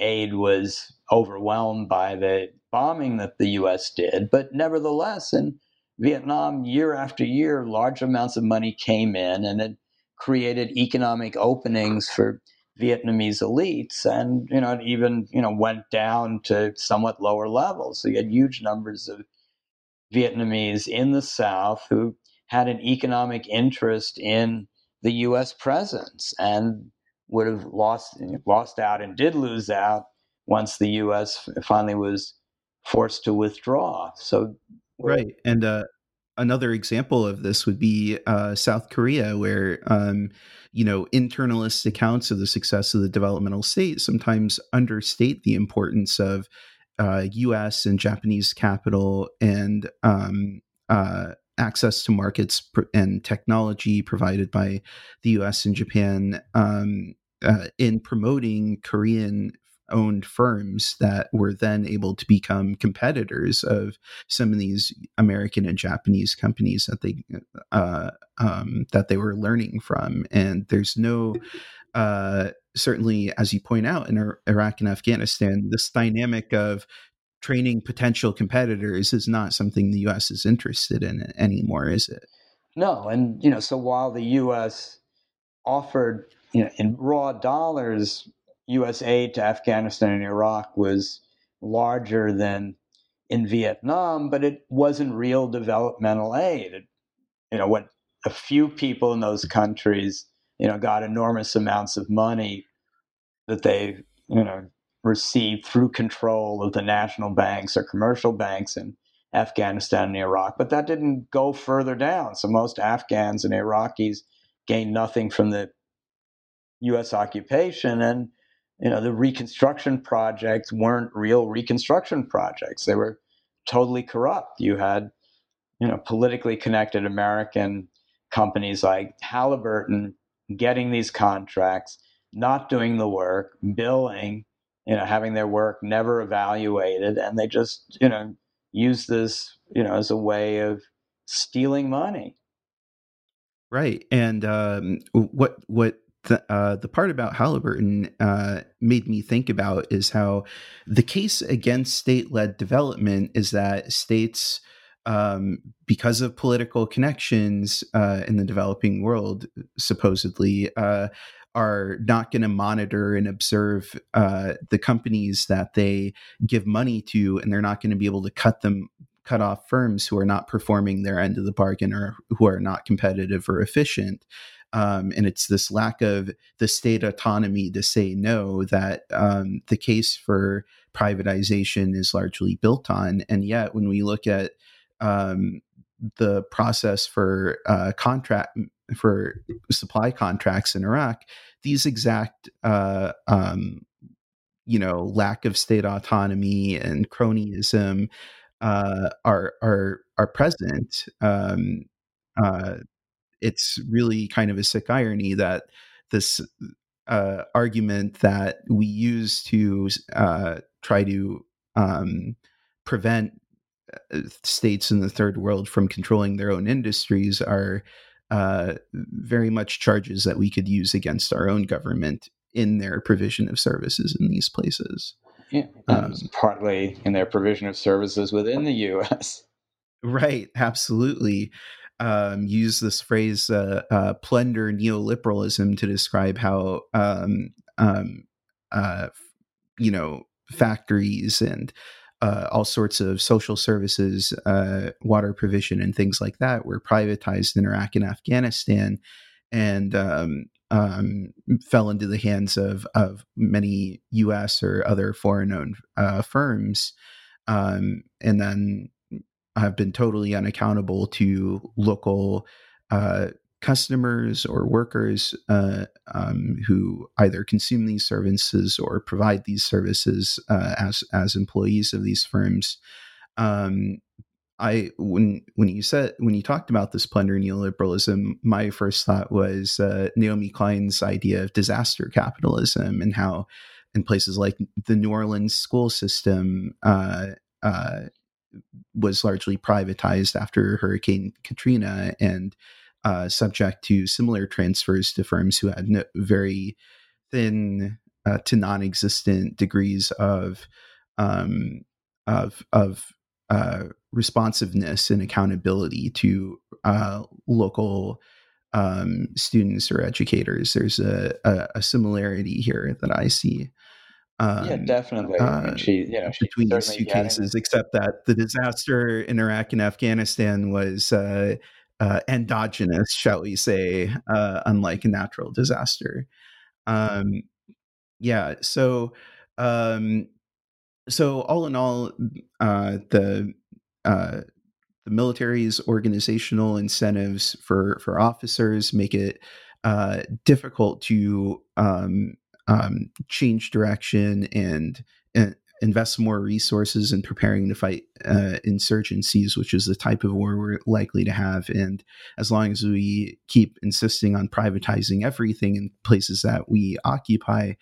aid was overwhelmed by the bombing that the U.S. did, but nevertheless, in Vietnam, year after year, large amounts of money came in, and it created economic openings for Vietnamese elites, and you know, it even you know went down to somewhat lower levels. So you had huge numbers of Vietnamese in the South who had an economic interest in the U.S. presence and would have lost lost out and did lose out once the U.S. finally was forced to withdraw. So right, and uh, another example of this would be uh, South Korea, where um, you know internalist accounts of the success of the developmental state sometimes understate the importance of uh, U.S. and Japanese capital and um, uh, access to markets and technology provided by the U.S. and Japan um, uh, in promoting Korean owned firms that were then able to become competitors of some of these American and Japanese companies that they uh, um, that they were learning from. And there's no uh, certainly, as you point out, in Iraq and Afghanistan, this dynamic of training potential competitors is not something the U.S. is interested in anymore, is it? No, and you know, so while the U.S. offered, you know, in raw dollars, U.S. aid to Afghanistan and Iraq was larger than in Vietnam, but it wasn't real developmental aid. It, you know, what a few people in those countries, you know, got enormous amounts of money that they, you know, received through control of the national banks or commercial banks in Afghanistan and Iraq. But that didn't go further down. So most Afghans and Iraqis gained nothing from the U.S. occupation. And, you know, the reconstruction projects weren't real reconstruction projects. They were totally corrupt. You had, you know, politically connected American companies like Halliburton getting these contracts, not doing the work, billing, you know, having their work never evaluated, and they just, you know, use this, you know, as a way of stealing money. Right, and um, what what the, uh, the part about Halliburton uh, made me think about is how the case against state led development is that states, um, because of political connections uh, in the developing world, supposedly, uh, are not going to monitor and observe uh, the companies that they give money to, and they're not going to be able to cut them cut off firms who are not performing their end of the bargain or who are not competitive or efficient. Um, and it's this lack of the state autonomy to say no that um, the case for privatization is largely built on. And yet, when we look at um, the process for uh, contract for supply contracts in Iraq, these exact uh, um, you know lack of state autonomy and cronyism uh, are are are present. Um, uh, it's really kind of a sick irony that this uh, argument that we use to uh, try to um, prevent states in the third world from controlling their own industries are uh, very much charges that we could use against our own government in their provision of services in these places. Yeah, um, partly in their provision of services within the U.S. Right, absolutely. Um, use this phrase uh, uh, "plunder neoliberalism" to describe how um, um, uh, you know factories and uh, all sorts of social services, uh, water provision, and things like that were privatized in Iraq and Afghanistan, and um, um, fell into the hands of of many U.S. or other foreign-owned uh, firms, um, and then have been totally unaccountable to local uh, customers or workers uh, um, who either consume these services or provide these services uh, as as employees of these firms. Um, I when when you said when you talked about this plunder neoliberalism, my first thought was uh, Naomi Klein's idea of disaster capitalism and how in places like the New Orleans school system uh, uh, was largely privatized after Hurricane Katrina and uh, subject to similar transfers to firms who had no, very thin uh, to non-existent degrees of um, of of uh, responsiveness and accountability to uh, local um, students or educators. There's a, a, a, similarity here that I see. Um, yeah, definitely. Uh, she, you know, between these two cases, except that the disaster in Iraq and Afghanistan was uh, uh, endogenous, shall we say, uh, unlike a natural disaster. Um, yeah. So, um, so all in all, uh, the uh, the military's organizational incentives for for officers make it uh, difficult to um, change direction and, and invest more resources in preparing to fight uh, insurgencies, which is the type of war we're likely to have. And as long as we keep insisting on privatizing everything in places that we occupy,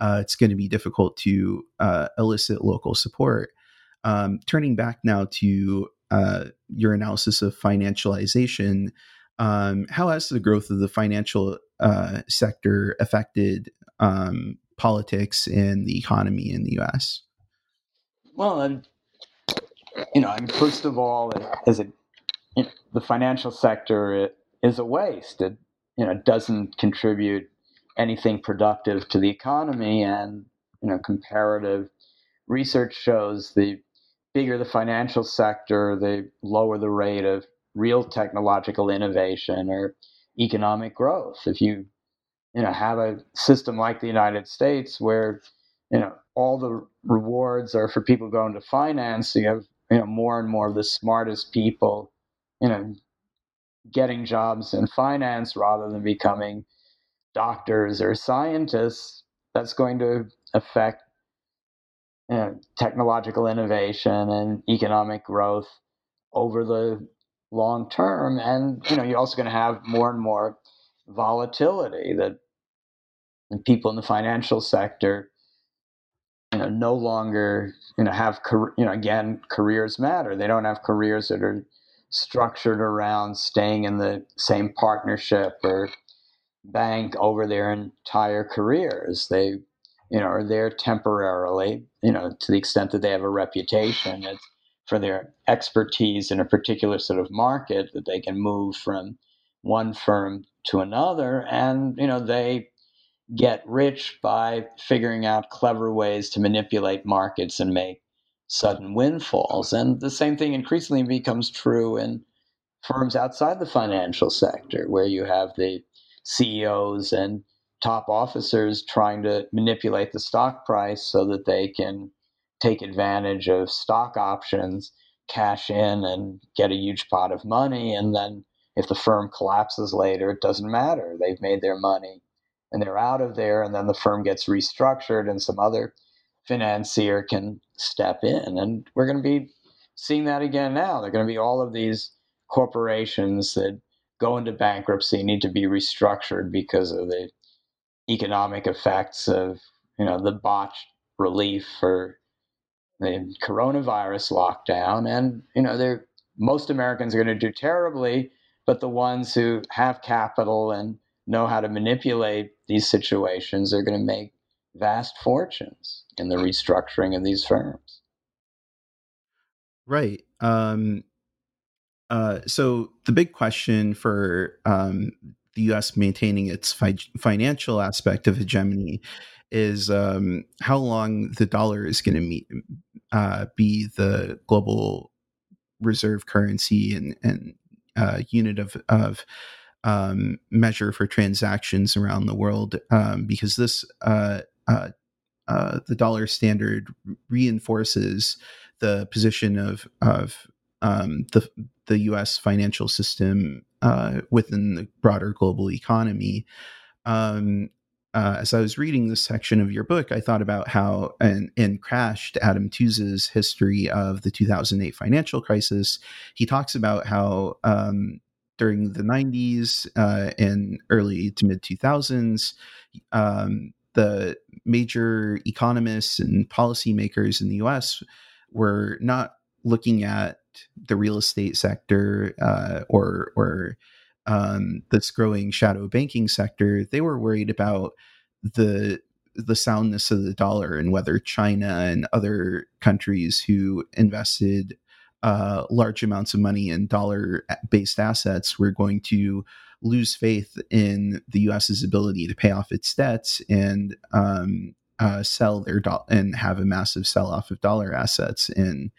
uh, it's going to be difficult to uh, elicit local support. Um, turning back now to uh, your analysis of financialization, um, how has the growth of the financial uh, sector affected um, politics and the economy in the U.S.? Well, you know, I mean, first of all, as a you know, the financial sector is a waste. It you know doesn't contribute anything productive to the economy, and you know, comparative research shows the bigger the financial sector, the lower the rate of real technological innovation or economic growth. If you you know have a system like the United States where you know all the rewards are for people going to finance. You have you know more and more of the smartest people, you know, getting jobs in finance rather than becoming doctors or scientists. That's going to affect you know, technological innovation and economic growth over the long term. And you know, you're also going to have more and more volatility that people in the financial sector you know no longer you know have you know again careers matter they don't have careers that are structured around staying in the same partnership or bank over their entire careers they you know are there temporarily you know to the extent that they have a reputation it's for their expertise in a particular sort of market that they can move from one firm to another and you know they get rich by figuring out clever ways to manipulate markets and make sudden windfalls. And the same thing increasingly becomes true in firms outside the financial sector, where you have the CEOs and top officers trying to manipulate the stock price so that they can take advantage of stock options, cash in, and get a huge pot of money. And then if the firm collapses later, it doesn't matter. They've made their money and they're out of there, and then the firm gets restructured, and some other financier can step in. And we're going to be seeing that again now. There are going to be all of these corporations that go into bankruptcy need to be restructured because of the economic effects of you know the botched relief for the coronavirus lockdown, and you know, they're most Americans are going to do terribly, but the ones who have capital and know how to manipulate these situations are going to make vast fortunes in the restructuring of these firms. Right. Um, uh, so the big question for um, the U.S. maintaining its fi- financial aspect of hegemony is um, how long the dollar is going to uh, be the global reserve currency and, and uh, unit of, of um, measure for transactions around the world, um, because this uh, uh, uh, the dollar standard reinforces the position of of um, the the U.S. financial system uh, within the broader global economy. Um, uh, as I was reading this section of your book, I thought about how, and, and crashed Adam Tooze's history of the 2008 financial crisis. He talks about how um, during the 90s uh, and early to mid 2000s, um, the major economists and policymakers in the US were not looking at the real estate sector uh, or or um, this growing shadow banking sector, they were worried about the the soundness of the dollar and whether China and other countries who invested uh, large amounts of money in dollar based assets were going to lose faith in the U.S.'s ability to pay off its debts and um, uh, sell their and have a massive sell off of dollar assets and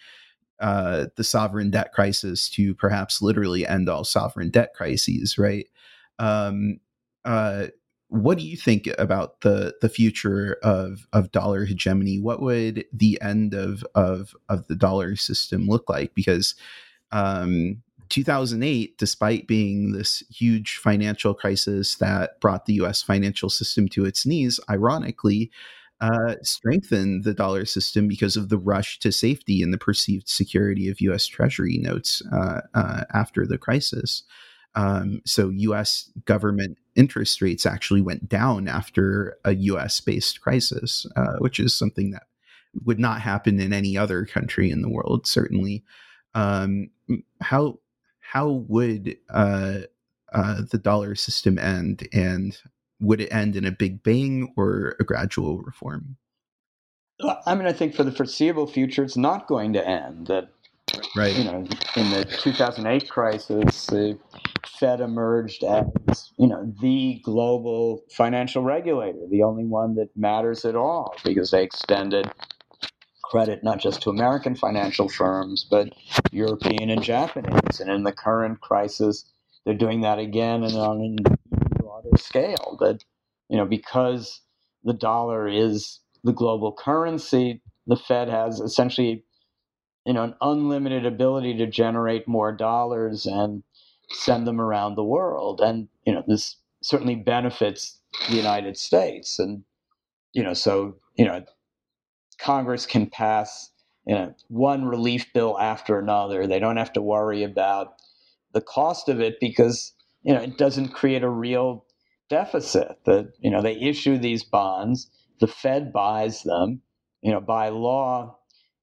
uh, the sovereign debt crisis to perhaps literally end all sovereign debt crises, right? Um, uh, what do you think about the the future of of dollar hegemony? What would the end of of of the dollar system look like? Because um, 2008, despite being this huge financial crisis that brought the U.S. financial system to its knees, ironically, uh, strengthen the dollar system because of the rush to safety and the perceived security of U.S. Treasury notes uh, uh, after the crisis. Um, so U.S. government interest rates actually went down after a U.S. based crisis, uh, which is something that would not happen in any other country in the world. Certainly, um, how how would uh, uh, the dollar system end, and would it end in a big bang or a gradual reform? I mean, I think for the foreseeable future, it's not going to end. That, right. you know, in the 2008 crisis, the Fed emerged as, you know, the global financial regulator, the only one that matters at all, because they extended credit not just to American financial firms, but European and Japanese. And in the current crisis, they're doing that again and on broader scale that, you know, because the dollar is the global currency, the Fed has essentially, you know, an unlimited ability to generate more dollars and send them around the world. And, you know, this certainly benefits the United States. And, you know, so, you know, Congress can pass, you know, one relief bill after another. They don't have to worry about the cost of it because you know, it doesn't create a real deficit. That you know, they issue these bonds, the Fed buys them. You know, by law,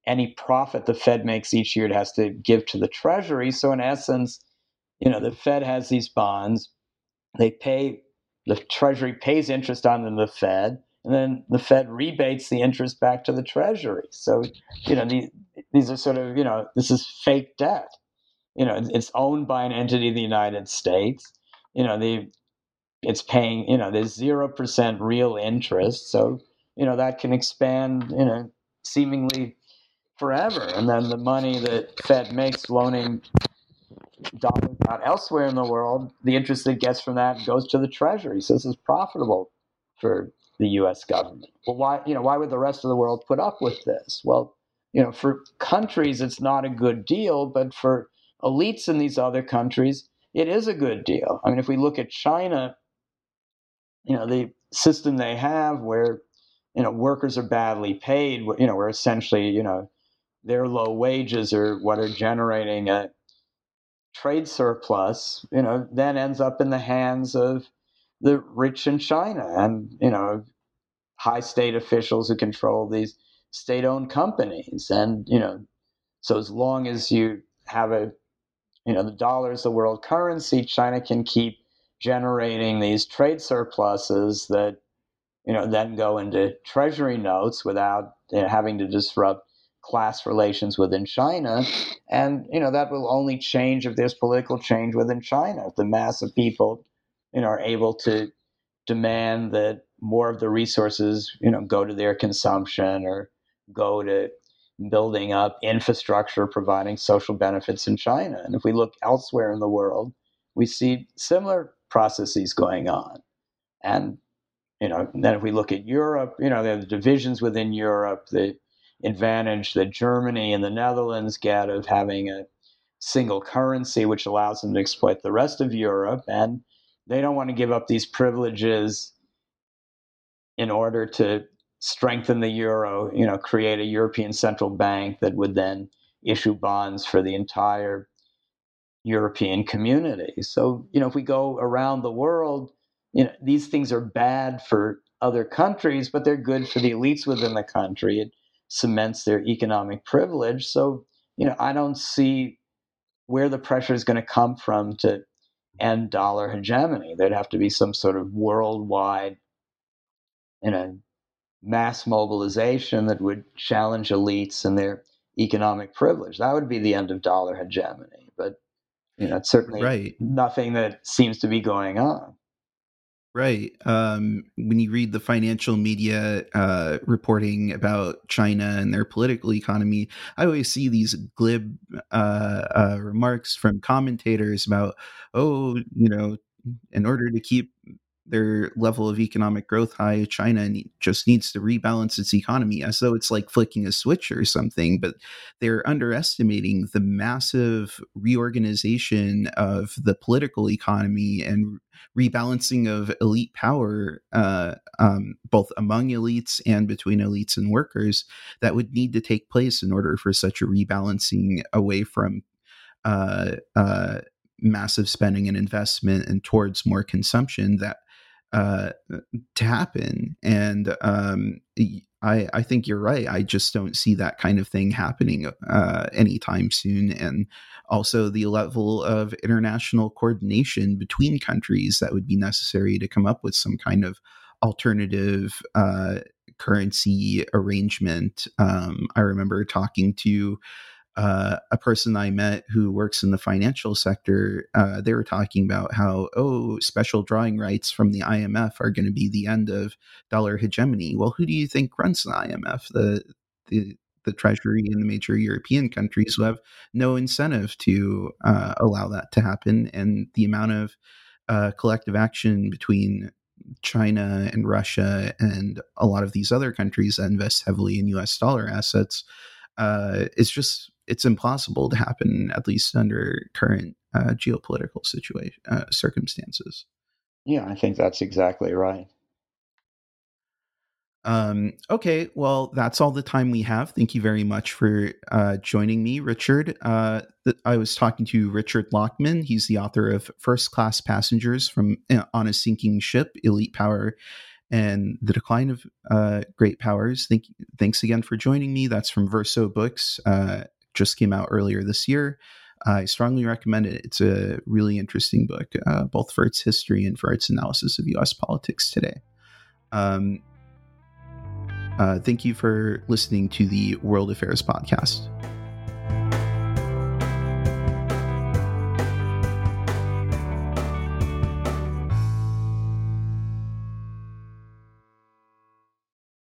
any profit the Fed makes each year it has to give to the Treasury. So in essence, you know, the Fed has these bonds. They pay the Treasury pays interest on them, the Fed, and then the Fed rebates the interest back to the Treasury. So, you know, these these are sort of, you know, this is fake debt you know it's owned by an entity of the United States. You know the it's paying you know there's zero percent real interest, so you know that can expand you know seemingly forever, and then the money that Fed makes loaning dollars out elsewhere in the world, the interest it gets from that goes to the Treasury. So this is profitable for the U.S. government. Well, why you know why would the rest of the world put up with this? Well, you know, for countries it's not a good deal, but for elites in these other countries, it is a good deal. I mean, if we look at China, you know, the system they have where, you know, workers are badly paid, you know, where essentially, you know, their low wages are what are generating a trade surplus, you know, then ends up in the hands of the rich in China and, you know, high state officials who control these state-owned companies, and you know, so as long as you have a, you know, the dollar is the world currency, China can keep generating these trade surpluses that, you know, then go into treasury notes without you know, having to disrupt class relations within China. And, you know, that will only change if there's political change within China. If the mass of people, you know, are able to demand that more of the resources, you know, go to their consumption or go to building up infrastructure, providing social benefits in China. And if we look elsewhere in the world, we see similar processes going on. And, you know, then if we look at Europe, you know, there are the divisions within Europe, the advantage that Germany and the Netherlands get of having a single currency, which allows them to exploit the rest of Europe. And they don't want to give up these privileges in order to strengthen the euro, you know, create a European central bank that would then issue bonds for the entire European community. So, you know, if we go around the world, you know, these things are bad for other countries, but they're good for the elites within the country. It cements their economic privilege. So, you know, I don't see where the pressure is going to come from to end dollar hegemony. There'd have to be some sort of worldwide, you know, mass mobilization that would challenge elites and their economic privilege. That would be the end of dollar hegemony. You know, it's certainly right. nothing that seems to be going on. Right. Um, when you read the financial media uh, reporting about China and their political economy, I always see these glib uh, uh, remarks from commentators about, oh, you know, in order to keep their level of economic growth high. China just needs to rebalance its economy as though it's like flicking a switch or something. But they're underestimating the massive reorganization of the political economy and rebalancing of elite power, uh, um, both among elites and between elites and workers, that would need to take place in order for such a rebalancing away from. Uh, uh, massive spending and investment and towards more consumption that uh, to happen. And um, I, I think you're right. I just don't see that kind of thing happening uh, anytime soon. And also the level of international coordination between countries that would be necessary to come up with some kind of alternative uh, currency arrangement. Um, I remember talking to uh, a person I met who works in the financial sector, uh, they were talking about how, oh, special drawing rights from the IMF are going to be the end of dollar hegemony. Well, who do you think runs the IMF? The, the, the Treasury in the major European countries who have no incentive to uh, allow that to happen. And the amount of uh, collective action between China and Russia and a lot of these other countries that invest heavily in US dollar assets uh, is just it's impossible to happen, at least under current uh, geopolitical situation uh, circumstances. Yeah, I think that's exactly right. Um, okay, well, that's all the time we have. Thank you very much for uh, joining me, Richard. Uh, th- I was talking to Richard Lachmann. He's the author of First Class Passengers from uh, on a Sinking Ship, Elite Power and the decline of uh, great powers. Thank, thanks again for joining me. That's from Verso Books. Just came out earlier this year. I strongly recommend it. It's a really interesting book, uh, both for its history and for its analysis of U.S. politics today. Um, uh, thank you for listening to the World Affairs podcast.